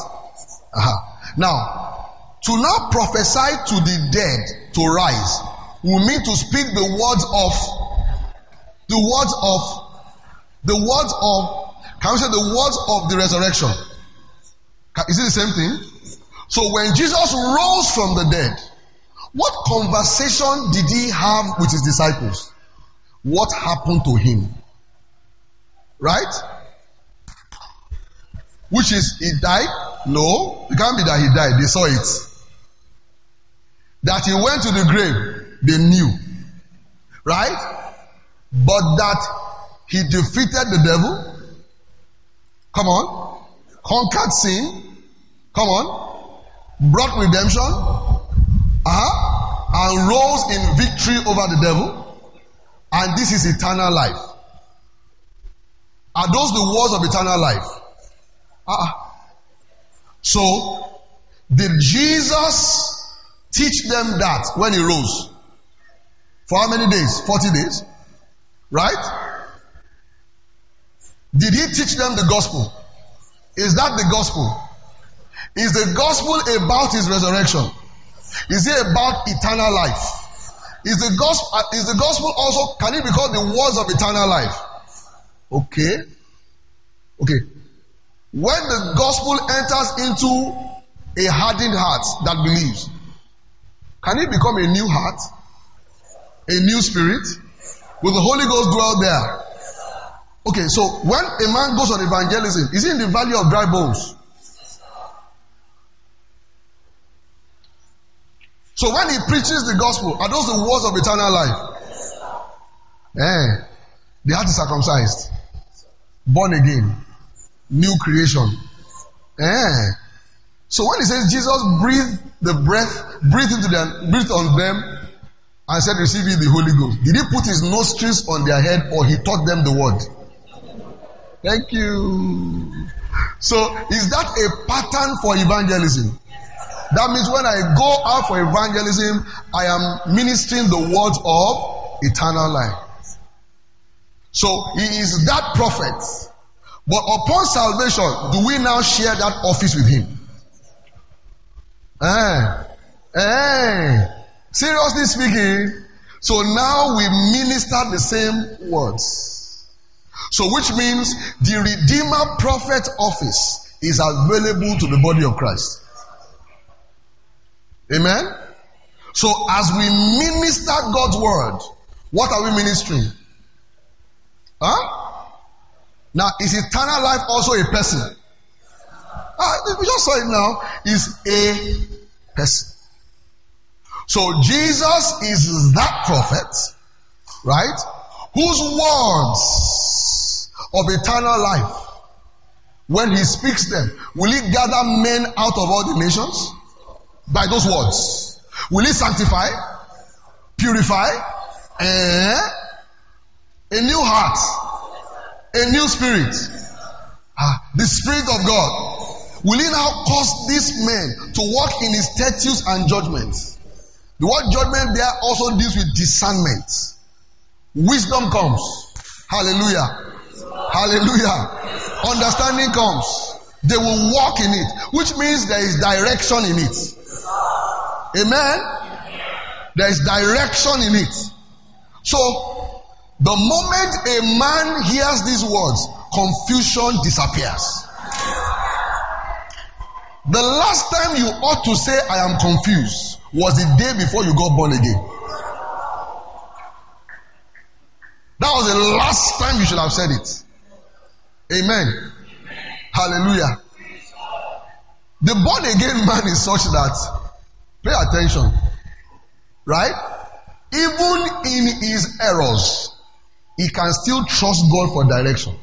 Aha. Now, to now prophesy to the dead to rise will mean to speak the words of, the words of, the words of, can we say the words of the resurrection? Is it the same thing? So when Jesus rose from the dead, what conversation did he have with his disciples? What happened to him? Right? Which is, he died? No, it can't be that he died. They saw it. That he went to the grave, they knew. Right? But that he defeated the devil. Come on. Conquered sin. Come on. Brought redemption. Uh-huh. And rose in victory over the devil. And this is eternal life. Are those the words of eternal life? Uh-uh. So, did Jesus teach them that when he rose? For how many days? 40 days? Right? Did he teach them the gospel? Is that the gospel? Is the gospel about his resurrection? Is it about eternal life? Is the gospel uh, is the gospel also can it be called the words of eternal life? Okay. Okay. When the gospel enters into a hardened heart that believes, can it become a new heart? A new spirit? Will the Holy Ghost dwell there? Okay, so when a man goes on evangelism, is he in the valley of dry bones? So when he preaches the gospel, are those the words of eternal life? Eh, the heart is circumcised, born again, new creation. Eh. So when he says Jesus breathed the breath, breathed into them, breathed on them, and said, Receive ye the Holy Ghost. Did he put his nostrils on their head or he taught them the word? Thank you. So is that a pattern for evangelism? That means when I go out for evangelism, I am ministering the words of eternal life. So he is that prophet. But upon salvation, do we now share that office with him? Eh, eh. Seriously speaking, so now we minister the same words. So which means the Redeemer Prophet office is available to the body of Christ. Amen? So as we minister God's word, what are we ministering? Huh? Now, is eternal life also a person? Ah, we just saw it now. Is a person. So Jesus is that prophet, right? Whose words of eternal life, when he speaks them, will he gather men out of all the nations? By those words. Will he sanctify? Purify? Eh? A new heart. A new spirit. Ah, the spirit of God. Will he now cause these men to walk in his statutes and judgments? The word judgment there also deals with discernment. Wisdom comes. Hallelujah. Hallelujah. Understanding comes. They will walk in it, which means there is direction in it. Amen. There is direction in it. So, the moment a man hears these words, confusion disappears. The last time you ought to say, I am confused was the day before you got born again. That was the last time you should have said it. Amen. Hallelujah. The born again man is such that, pay attention, right? Even in his errors, he can still trust God for direction.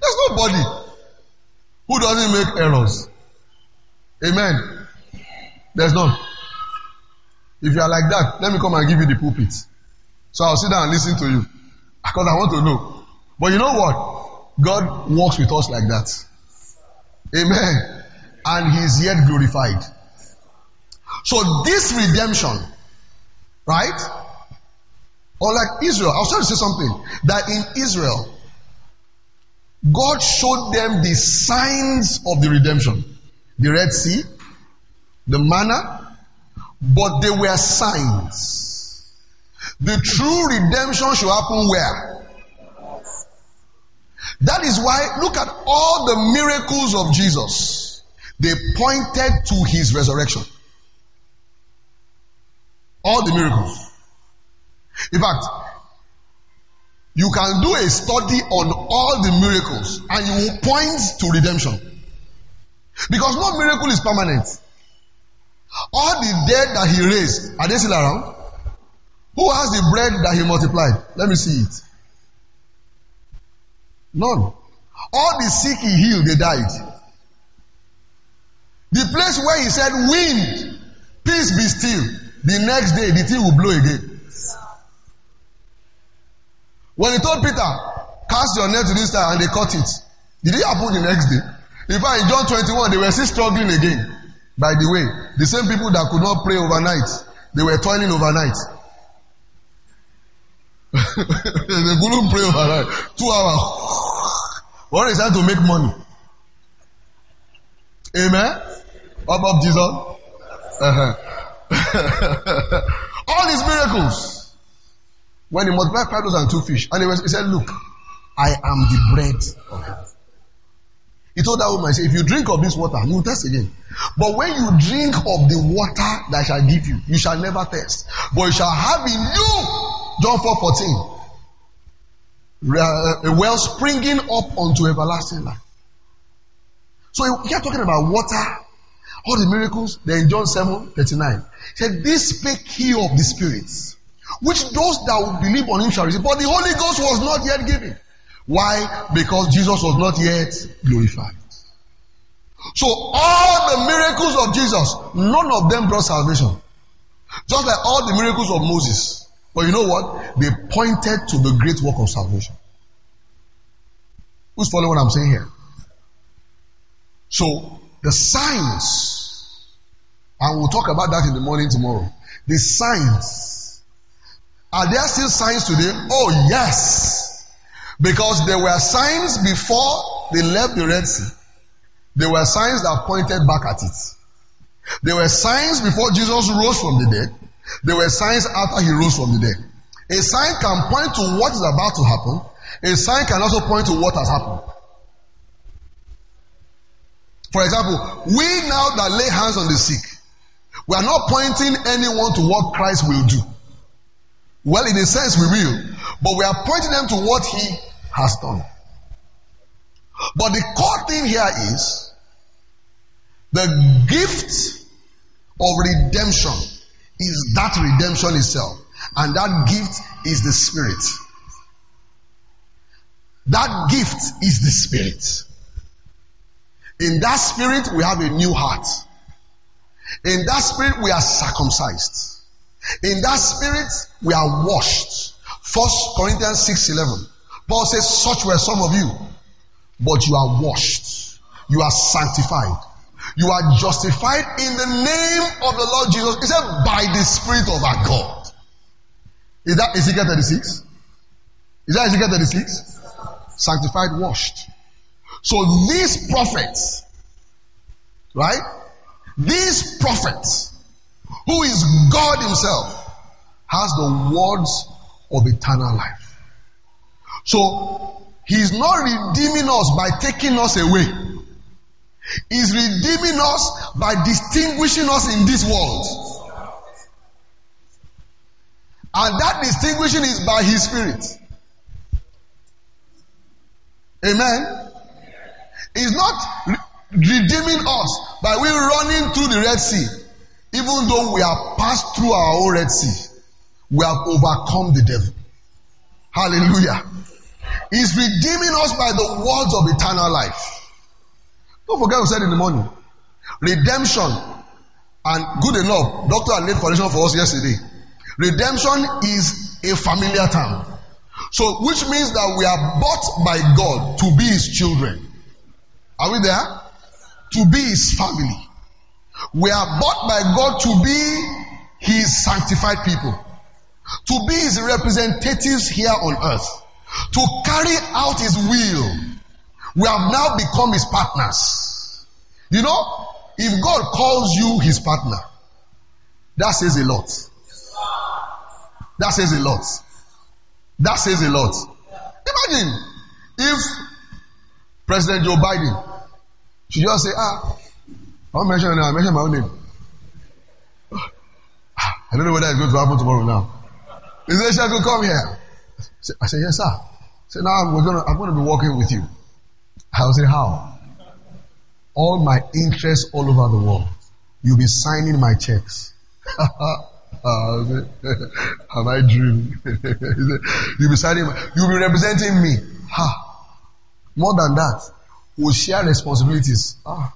There's nobody who doesn't make errors. Amen. There's none. If you are like that, let me come and give you the pulpit. So I'll sit down and listen to you. Because I want to know. But you know what? God works with us like that. Amen. And He is yet glorified. So this redemption, right? Or like Israel, I was trying to say something. That in Israel, God showed them the signs of the redemption the Red Sea, the manna, but they were signs. The true redemption should happen where? That is why, look at all the miracles of Jesus. They pointed to his resurrection. All the miracles. In fact, you can do a study on all the miracles and you will point to redemption. Because no miracle is permanent. All the dead that he raised, are they still around? Who has the bread that he multiplied? Let me see it. None. All the sick he healed, they died. The place where he said, Wind, peace be still. The next day, the thing will blow again. When he told Peter, cast your net to this side, and they caught it. Did it happen the next day? In fact, in John 21, they were still struggling again. By the way, the same people that could not pray overnight, they were toiling overnight. They couldn't pray overnight. Two hours. One is trying to make money. Amen. Up up Jesus. Uh-huh. (laughs) All these miracles. When he multiplied five loaves and two fish, and he, was, he said, Look, I am the bread of heaven. He told that woman, say, if you drink of this water, you will thirst again. But when you drink of the water that I shall give you, you shall never thirst. But you shall have in you, John 4 14, uh, a well springing up unto everlasting life. So he kept talking about water, all the miracles. Then John 7 39, he said, This spake he of the spirits, which those that will believe on him shall receive. But the Holy Ghost was not yet given. Why? Because Jesus was not yet glorified. So all the miracles of Jesus, none of them brought salvation. Just like all the miracles of Moses. But you know what? They pointed to the great work of salvation. Who's following what I'm saying here? So the signs, and we'll talk about that in the morning tomorrow. The signs. Are there still signs today? Oh yes. Because there were signs before they left the Red Sea. There were signs that pointed back at it. There were signs before Jesus rose from the dead. There were signs after he rose from the dead. A sign can point to what is about to happen. A sign can also point to what has happened. For example, we now that lay hands on the sick, we are not pointing anyone to what Christ will do. Well, in a sense, we will, but we are pointing them to what He has done. But the core thing here is the gift of redemption is that redemption itself. And that gift is the Spirit. That gift is the Spirit. In that Spirit, we have a new heart. In that Spirit, we are circumcised. In that Spirit, we are washed. First Corinthians 6 11. Paul says, Such were some of you, but you are washed, you are sanctified, you are justified in the name of the Lord Jesus. He said, By the Spirit of our God. Is that Ezekiel 36? Is that Ezekiel 36? Sanctified, washed. So these prophets, right? These prophets, who is God Himself, has the words of eternal life. So, He's not redeeming us by taking us away. He's redeeming us by distinguishing us in this world. And that distinguishing is by His Spirit. Amen. He's not redeeming us by we running through the Red Sea. Even though we have passed through our own Red Sea, we have overcome the devil. Hallelujah. He's redeeming us by the words of eternal life. Don't forget what we said in the morning. Redemption and good enough, doctor laid foundation for us yesterday. Redemption is a familiar term. So, which means that we are bought by God to be His children. Are we there? To be His family. We are bought by God to be His sanctified people. To be His representatives here on earth to carry out his will. We have now become his partners. You know, if God calls you his partner, That says a lot. That says a lot. That says a lot. Imagine if President Joe Biden should just say, ah, I won't mention I'll mention my own name. (sighs) I don't know whether it's going to happen tomorrow now. He said, Shall I come here? I said, Yes, sir. Say now I'm gonna I'm gonna be working with you. I'll say, How? All my interests all over the world. You'll be signing my checks. (laughs) Am I dreaming? (laughs) you'll be signing you'll be representing me. Ha. More than that, we'll share responsibilities. Ah.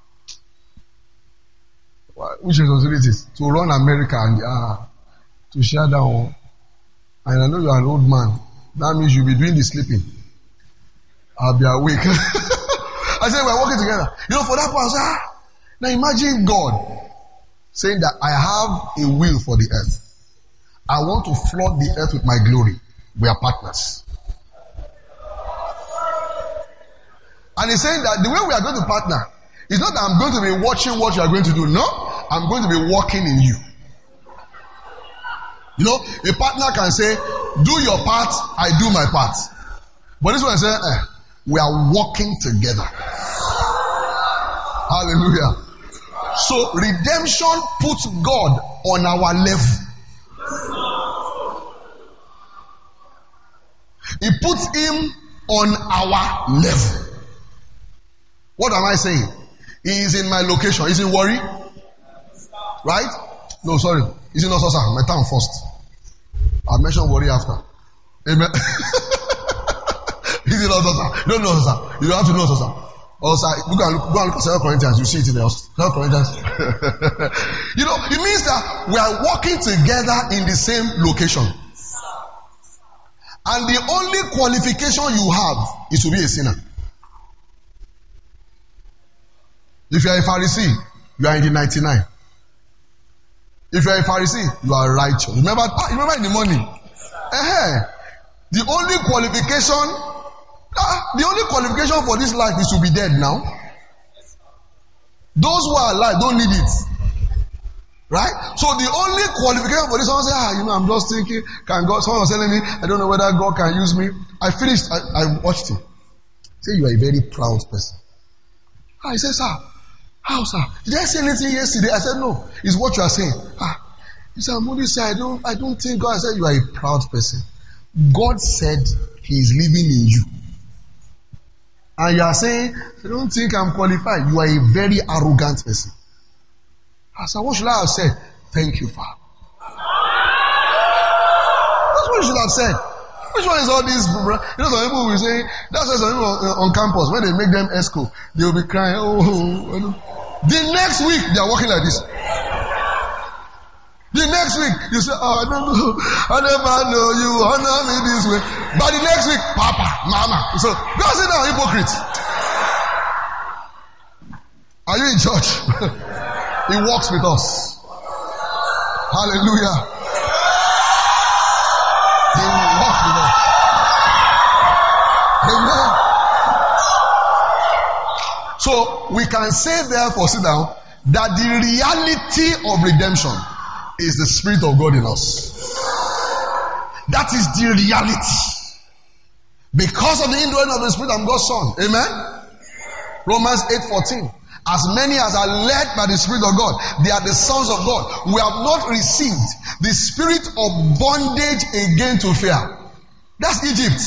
Which responsibilities? To run America and ah, to share that one. And I know you're an old man. That means you'll be doing the sleeping. I'll be awake. (laughs) I said, we're working together. You know, for that part, I said, ah, now imagine God saying that I have a will for the earth. I want to flood the earth with my glory. We are partners. And he's saying that the way we are going to partner is not that I'm going to be watching what you are going to do. No, I'm going to be working in you. You know, a partner can say, Do your part, I do my part. But this one say, eh, We are working together. Hallelujah. So redemption puts God on our level. It puts him on our level. What am I saying? He is in my location. He's in Warri? Right? No, sorry. Is He's in Osasa, my town first. I'll mention Warri after. Amen. (laughs) He's in Osasa. You don't know Osasa. You don't have to know Osasa. Also, look and look, go and look at Second Corinthians. You see it in the Second Corinthians. (laughs) you know, it means that we are working together in the same location. And the only qualification you have is to be a sinner. If you are a Pharisee, you are in the 99. If you are a Pharisee, you are righteous. Remember, remember in the morning. Uh-huh. The only qualification, ah, the only qualification for this life is to be dead now. Those who are alive don't need it. Right? So the only qualification for this, someone say, ah, you know, I'm just thinking, can God, someone was telling me, I don't know whether God can use me. I finished, I, I watched it. Say you are a very proud person. Ah, he sir, how, sir? Did I say anything yesterday? I said, no. It's what you are saying. Ah, he said, I'm only saying, I don't, I don't think God I said you are a proud person. God said he is living in you. And you are saying, I don't think I'm qualified. You are a very arrogant person. I said, what should I have said? Thank you, Father. That's what you should have said. Which one is all this? You know, some people will say, that's why some people on, on campus, when they make them ESCO, they will be crying, oh, the next week, they are walking like this. The next week, you say, oh, I don't know, I never know you, honor me this way. But the next week, Papa, Mama. So, go sit down, hypocrite. Are you in church? (laughs) He walks with us. Hallelujah. He walks with us. Amen. So we can say therefore, sit down, that the reality of redemption is the Spirit of God in us. That is the reality. Because of the indwelling of the Spirit, I'm God's Son. Amen. Romans 8 14. As many as are led by the Spirit of God, they are the sons of God. We have not received the spirit of bondage again to fear. That's Egypt.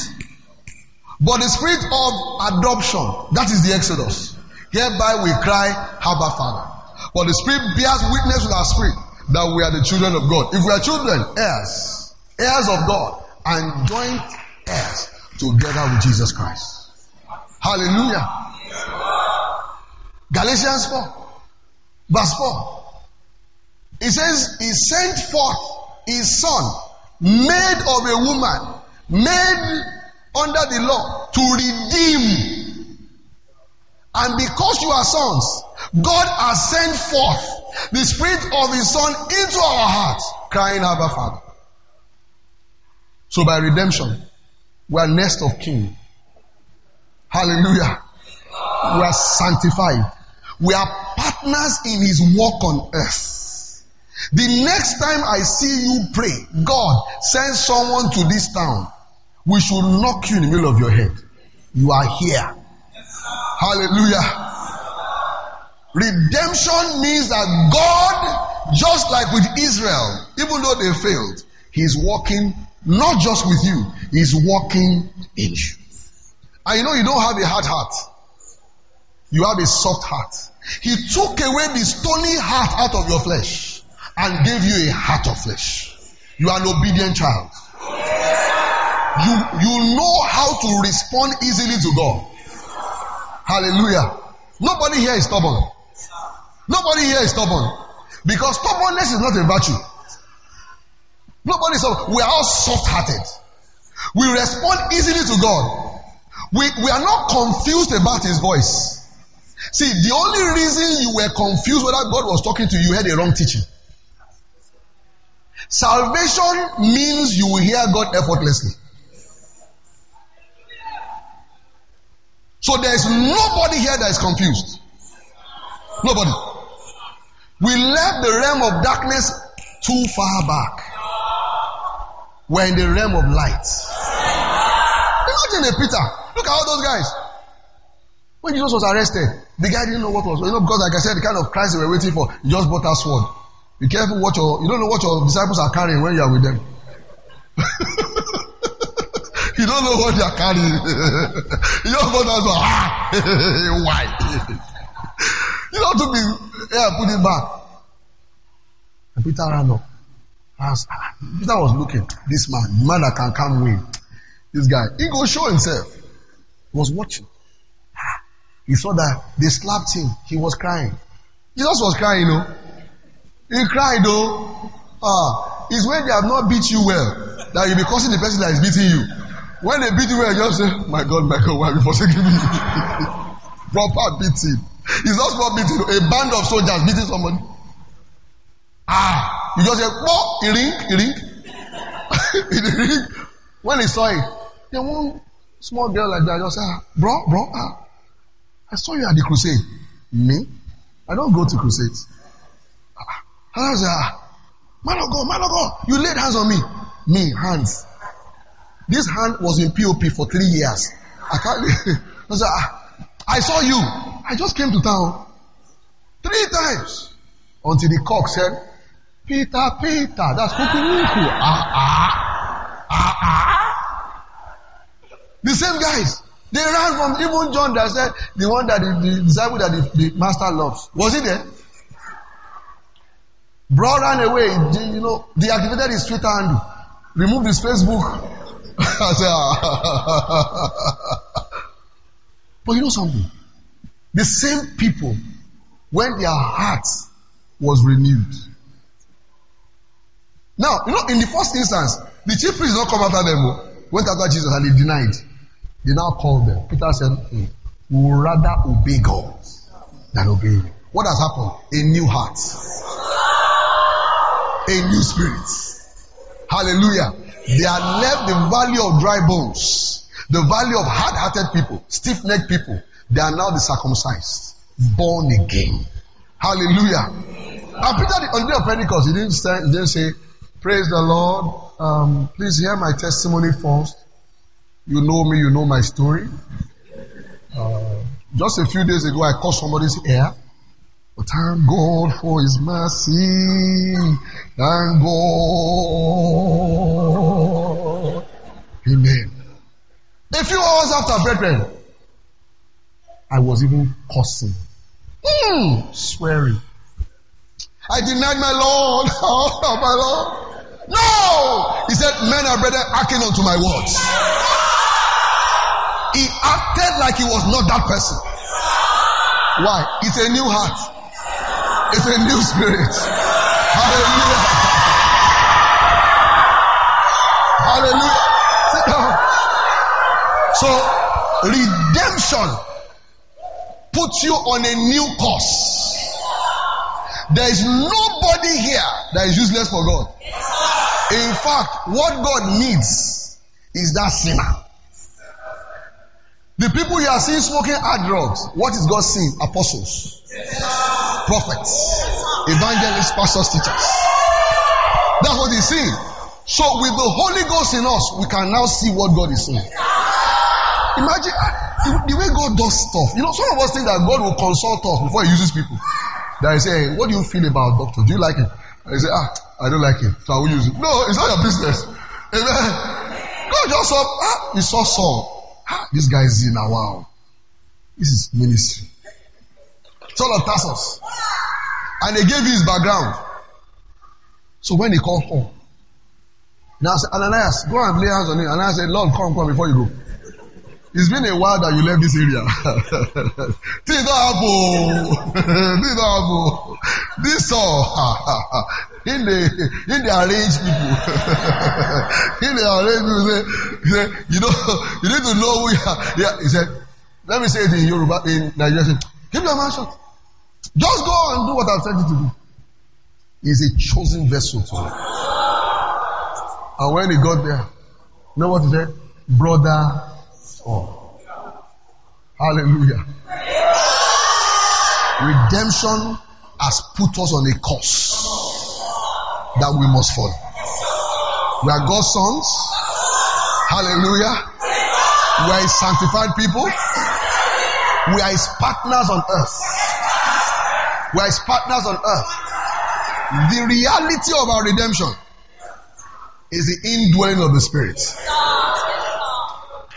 But the spirit of adoption, that is the Exodus. Hereby we cry, Abba Father. But the Spirit bears witness with our spirit that we are the children of God. If we are children, heirs, heirs of God, and joint heirs together with Jesus Christ. Hallelujah. Galatians 4, verse 4. It says, He sent forth His Son, made of a woman, made under the law, to redeem. And because you are sons, God has sent forth the Spirit of His Son into our hearts, crying, Abba, Father. So by redemption, we are next of kin. Hallelujah. We are sanctified. We are partners in his work on earth. The next time I see you pray, God, send someone to this town. We should knock you in the middle of your head. You are here. Hallelujah. Redemption means that God, just like with Israel, even though they failed, He's working not just with you, He's working in you. And you know, you don't have a hard heart. You have a soft heart. He took away the stony heart out of your flesh and gave you a heart of flesh. You are an obedient child. You, you know how to respond easily to God. Hallelujah. Nobody here is stubborn. Nobody here is stubborn. Because stubbornness is not a virtue. Nobody is stubborn. We are all soft hearted. We respond easily to God. We, we are not confused about His voice. See, the only reason you were confused whether God was talking to you, you had a wrong teaching. Salvation means you will hear God effortlessly. So there is nobody here that is confused. Nobody. We left the realm of darkness too far back. We're in the realm of light. Imagine a Peter. Look at all those guys. When Jesus was arrested, the guy didn't know what was, you know, because like I said, the kind of Christ they were waiting for, he just bought a sword. Be careful what your, you don't know what your disciples are carrying when you are with them. (laughs) you don't know what they are carrying. (laughs) (laughs) you bought that sword. Ah, why? you know, to be, yeah, put it back. And Peter ran up. Asked, ah, Peter was looking, this man, the man that can come win. This guy, he go show himself. He was watching. He saw that they slapped him. He was crying. Jesus was crying, you know. He cried, though. Ah, it's when they have not beat you well that you'll be cursing the person that is beating you. When they beat you you just say, My God, my God, why are you forsaking me? (laughs) Proper beating. It's not small beating, a band of soldiers beating somebody. Ah, you just say, Oh, he ring, he ring. (laughs) he ring. When he saw it, then one small girl like that just said, ah, Bro, bro, ah. I saw you at the crusade. Me? I don't go to crusades. And I was like, man of God, man of God, you laid hands on me. Me, hands. This hand was in POP for three years. I can't, (laughs) I was like, I saw you. I just came to town. Three times. Until the cock said, Peter, Peter, that's kukuruku. Ah, ah, ah, ah. The same guys. They ran from even John that said the one that the, the disciple that the, the master loves. Was he there? Bro ran away. You know, deactivated his Twitter handle, removed his Facebook. I said, ah. but you know something? The same people, when their hearts was renewed. Now, you know, in the first instance, the chief priest did not come after them, oh. went after Jesus and he denied. They now called them. Peter said, mm, We will rather obey God than obey you. What has happened? A new heart, a new spirit. Hallelujah. They are left the valley of dry bones, the valley of hard hearted people, stiff necked people. They are now the circumcised, born again. Hallelujah. And Peter, on the day of Pentecost, he didn't say, he didn't say Praise the Lord. Um, please hear my testimony first. You know me, you know my story. Uh, just a few days ago, I caught somebody's ear. Thank God for His mercy. Thank God. Amen. A few hours after, brethren, I was even cursing, mm, swearing. I denied my Lord. (laughs) Oh, my Lord. No! He said, Men are brethren, acting unto my words. He acted like he was not that person. Why? It's a new heart. It's a new spirit. Hallelujah. Hallelujah. Sit down. So, redemption puts you on a new course. There is nobody here that is useless for God. In fact, what God needs is that sinner. The people you are seeing smoking hard drugs, what is God seeing? Apostles, prophets, evangelists, pastors, teachers. That's what he's saying. So with the Holy Ghost in us, we can now see what God is saying. Imagine uh, the way God does stuff. You know, some of us think that God will consult us before He uses people. That I say, hey, what do you feel about doctor? Do you like him? I say, ah, I don't like him, so I will use it. No, it's not your business. Amen. God just saw, ah, he saw Saul. Ah, this guy is in a wow. This is ministry. Saul of Tarsus. And they gave his background. So when he called Paul, now I said, Ananias, go and lay hands on him. I said, Lord, come, come before you go. It's been a while that you left this area. (laughs) Things don't happen. (laughs) Things don't happen. This all (laughs) in the in the arranged people. in the arranged people say, say you know you need to know who you are. Yeah, he said, let me say it in Yoruba in Nigeria. Keep your mouth shut. Just go and do what I've said you to do. He's a chosen vessel to me. And when he got there, you know what he said? Brother Saul. Hallelujah. Redemption has put us on a course that we must follow. We are God's sons. Hallelujah. We are his sanctified people. We are his partners on earth. We are his partners on earth. The reality of our redemption is the indwelling of the Spirit.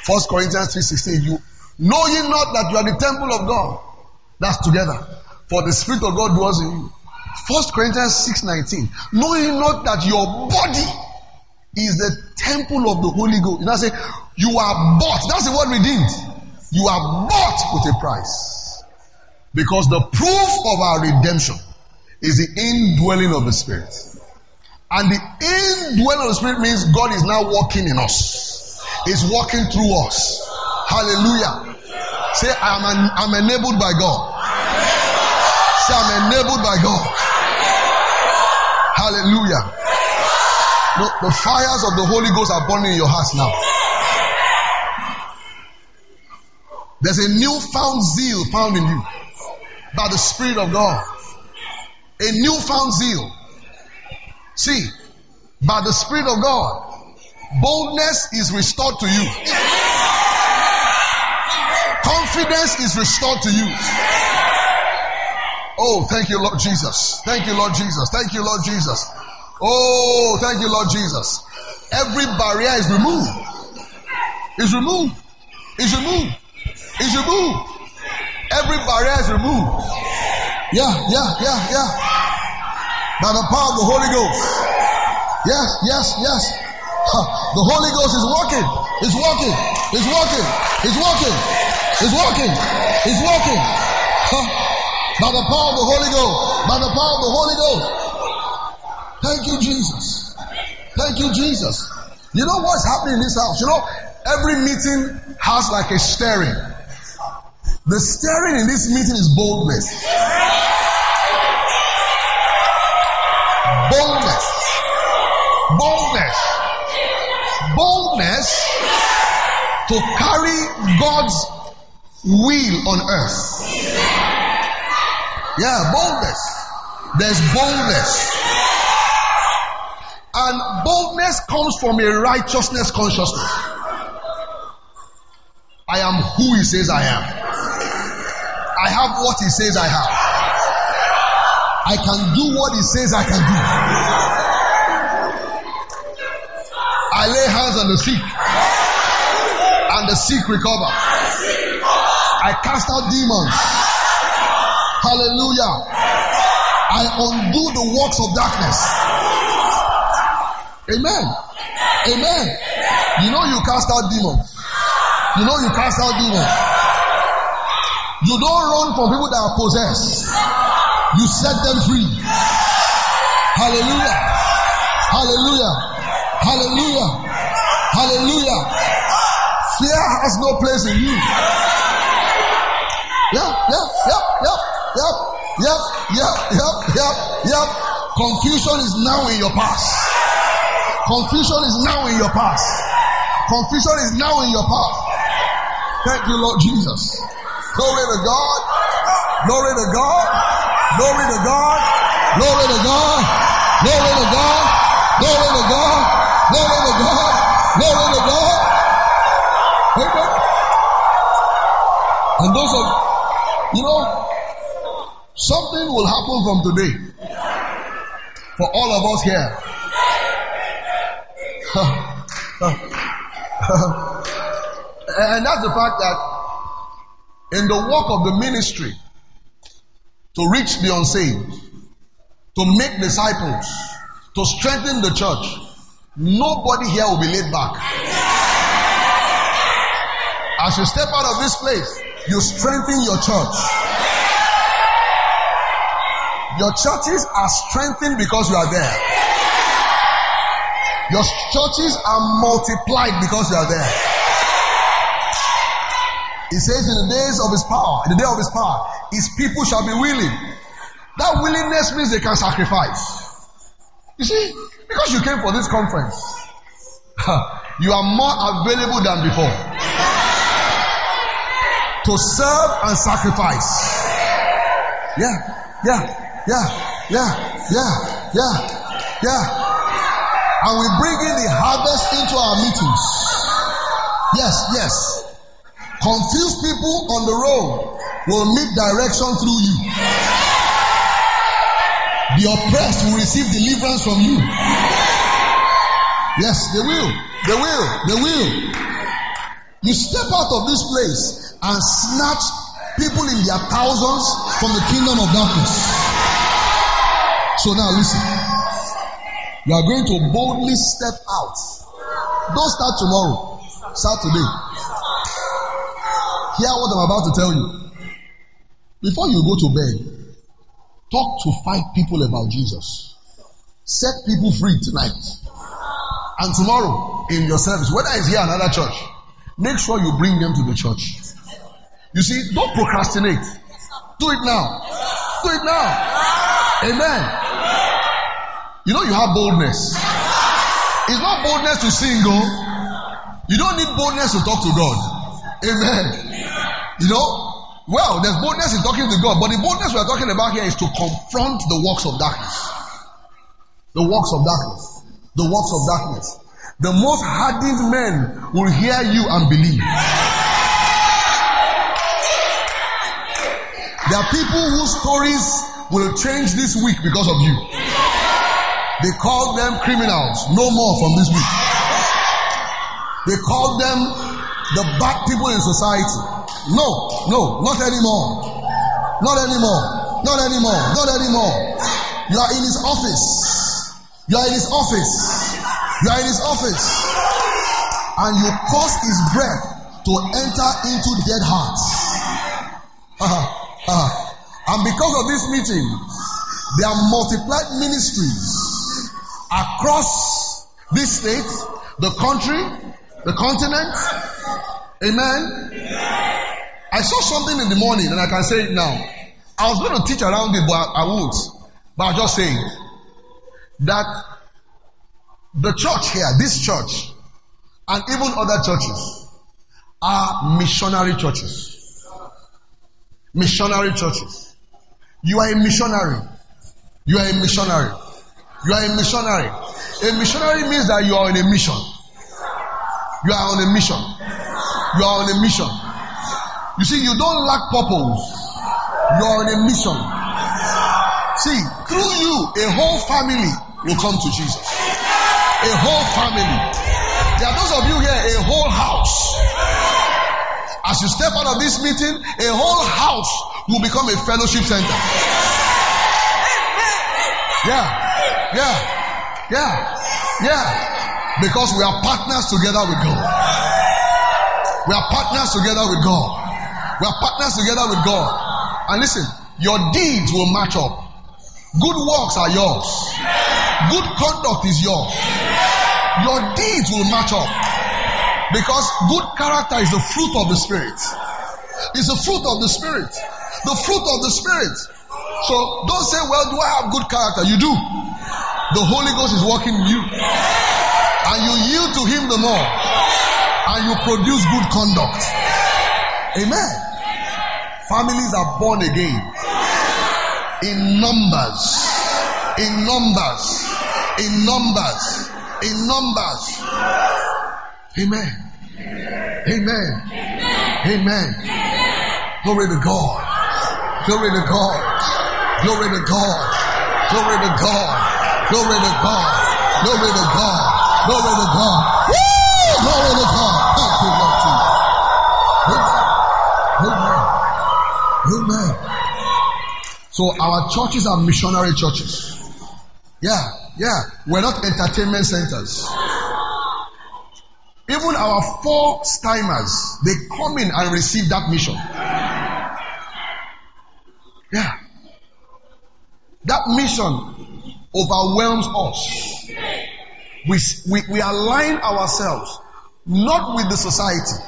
First Corinthians 3.16, you know ye not that you are the temple of God. That's together. For the Spirit of God dwells in you. First Corinthians 6.19, know ye not that your body is the temple of the Holy Ghost. You know, say, you are bought. That's the word redeemed. You are bought with a price. Because the proof of our redemption is the indwelling of the Spirit. And the indwelling of the Spirit means God is now working in us. He's working through us. Hallelujah. Say, I'm, an, I'm enabled by God. Say, I'm enabled by God. Hallelujah. No, the fires of the Holy Ghost are burning in your hearts now. There's a newfound zeal found in you by the Spirit of God. A newfound zeal. See, by the Spirit of God, boldness is restored to you. Confidence is restored to you. Oh, thank you, Lord Jesus. Thank you, Lord Jesus. Thank you, Lord Jesus. Oh, thank you, Lord Jesus. Every barrier is removed. Is removed. Is removed. Is removed. Every barrier is removed. Yeah, yeah, yeah, yeah. By the power of the Holy Ghost. Yes, yes, yes. The Holy Ghost is working. Is working. Is working. Is working. Is working. Is working. By the power of the Holy Ghost. By the power of the Holy Ghost. Thank you, Jesus. Thank you, Jesus. You know what's happening in this house? You know, every meeting has like a stirring. The stirring in this meeting is boldness. Boldness. Boldness. Boldness to carry God's will on earth. Yeah, boldness. There's boldness. And boldness comes from a righteousness consciousness. I am who he says I am. I have what he says I have. I can do what he says I can do. I lay hands on the sick and the sick recover. I cast out demons. Hallelujah. I undo the works of darkness. Amen. Amen. You know you cast out demons. You know you cast out demons. You don't run from people that are possessed. You set them free. Hallelujah. Hallelujah. Hallelujah. Hallelujah. Fear has no place in you. Yep, yep, yep, yep, yep, yep, yep, yep, yep, yep. Confusion is now in your past. Confusion is now in your past. Confusion is now in your past. Thank you, Lord Jesus. Glory to God. Glory to God. Glory to God. Glory to God. Glory to God. Glory to God. Glory to God. Glory to God. Amen. And those of, you know, something will happen from today for all of us here. (laughs) (laughs) (laughs) and that's the fact that in the work of the ministry to reach the unsaved, to make disciples, to strengthen the church, nobody here will be laid back. As you step out of this place, you strengthen your church. Your churches are strengthened because you are there. Your churches are multiplied because you are there. He says in the days of his power, in the day of his power, his people shall be willing. That willingness means they can sacrifice. You see, because you came for this conference, (laughs) you are more available than before to serve and sacrifice. Yeah, yeah, yeah, yeah, yeah, yeah, yeah. And we bring in the harvest into our meetings. Yes, yes. Confused people on the road will meet direction through you. The oppressed will receive deliverance from you. Yes, they will. They will. They will. You step out of this place and snatch people in their thousands from the kingdom of darkness. So now listen. You are going to boldly step out. Don't start tomorrow. Start today. Hear what I'm about to tell you. Before you go to bed, talk to five people about Jesus. Set people free tonight. And tomorrow in your service, whether it's here or another church, make sure you bring them to the church. You see, don't procrastinate. Do it now. Do it now. Amen. You know you have boldness. It's not boldness to sing, oh. You don't need boldness to talk to God. Amen. You know, well, there's boldness in talking to God, but the boldness we are talking about here is to confront the works of darkness. The works of darkness. The works of darkness. The most hardened men will hear you and believe. There are people whose stories will change this week because of you. They call them criminals. No more from this week. They call them the bad people in society. No, no, not anymore. Not anymore. Not anymore. Not anymore. You are in his office. You are in his office. You are in his office. And you cause his breath to enter into dead hearts. (laughs) Uh-huh. Uh-huh. And because of this meeting, there are multiplied ministries across this state, the country, the continent. Amen. I saw something in the morning and I can say it now. I was going to teach around it, uh, but I, won't. But I'll just say that the church here, this church, and even other churches are missionary churches. Missionary churches. You are a missionary. You are a missionary. You are a missionary. A missionary means that you are in a mission. You are on a mission. You are on a mission. You see, you don't lack purpose. You are on a mission. See, through you, a whole family will come to Jesus. A whole family. There are those of you here, a whole house. As you step out of this meeting, a whole house will become a fellowship center. Yeah, yeah, yeah, yeah. Because we are partners together with God. We are partners together with God. We are partners together with God. And listen, your deeds will match up. Good works are yours. Good conduct is yours. Your deeds will match up. Because good character is the fruit of the Spirit. It's the fruit of the Spirit. The fruit of the Spirit. So don't say, well, do I have good character? You do. The Holy Ghost is working in you. And you yield to Him the more. And you produce good conduct. Amen. Families are born again in numbers. In numbers. In numbers. In numbers. Amen. Amen. Amen. Glory to God. Glory to God. Glory to God. Glory to God. Glory to God. Glory to God. Glory to God. Woo! Glory to God. Thank you, Lord Jesus. Amen. Amen. So our churches are missionary churches. Yeah, yeah. We're not entertainment centers. Even our four stimers, they come in and receive that mission. Yeah. That mission overwhelms us. We, we, we align ourselves not with the society,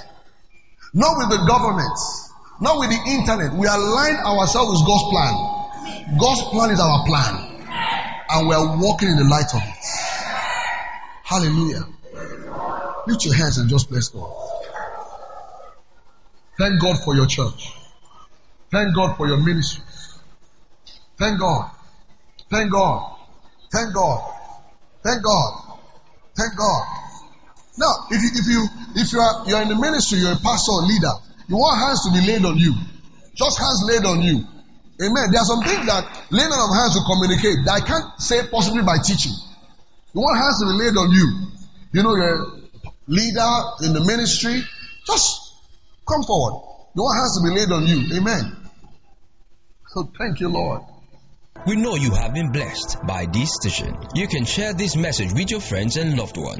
not with the government, not with the internet. We align ourselves with God's plan. God's plan is our plan. And we are walking in the light of it. Hallelujah. Lift your hands and just bless God. Thank God for your church. Thank God for your ministry. Thank God. Thank God. Thank God. Thank God. Thank God. Now, if you if you if you are you are in the ministry, you're a pastor or leader, you want hands to be laid on you. Just hands laid on you. Amen. There are some things that laying on of hands will communicate that I can't say possibly by teaching. You want hands to be laid on you. You know, you're a leader in the ministry. Just come forward. You want hands to be laid on you. Amen. So thank you, Lord. We know you have been blessed by this station. You can share this message with your friends and loved ones.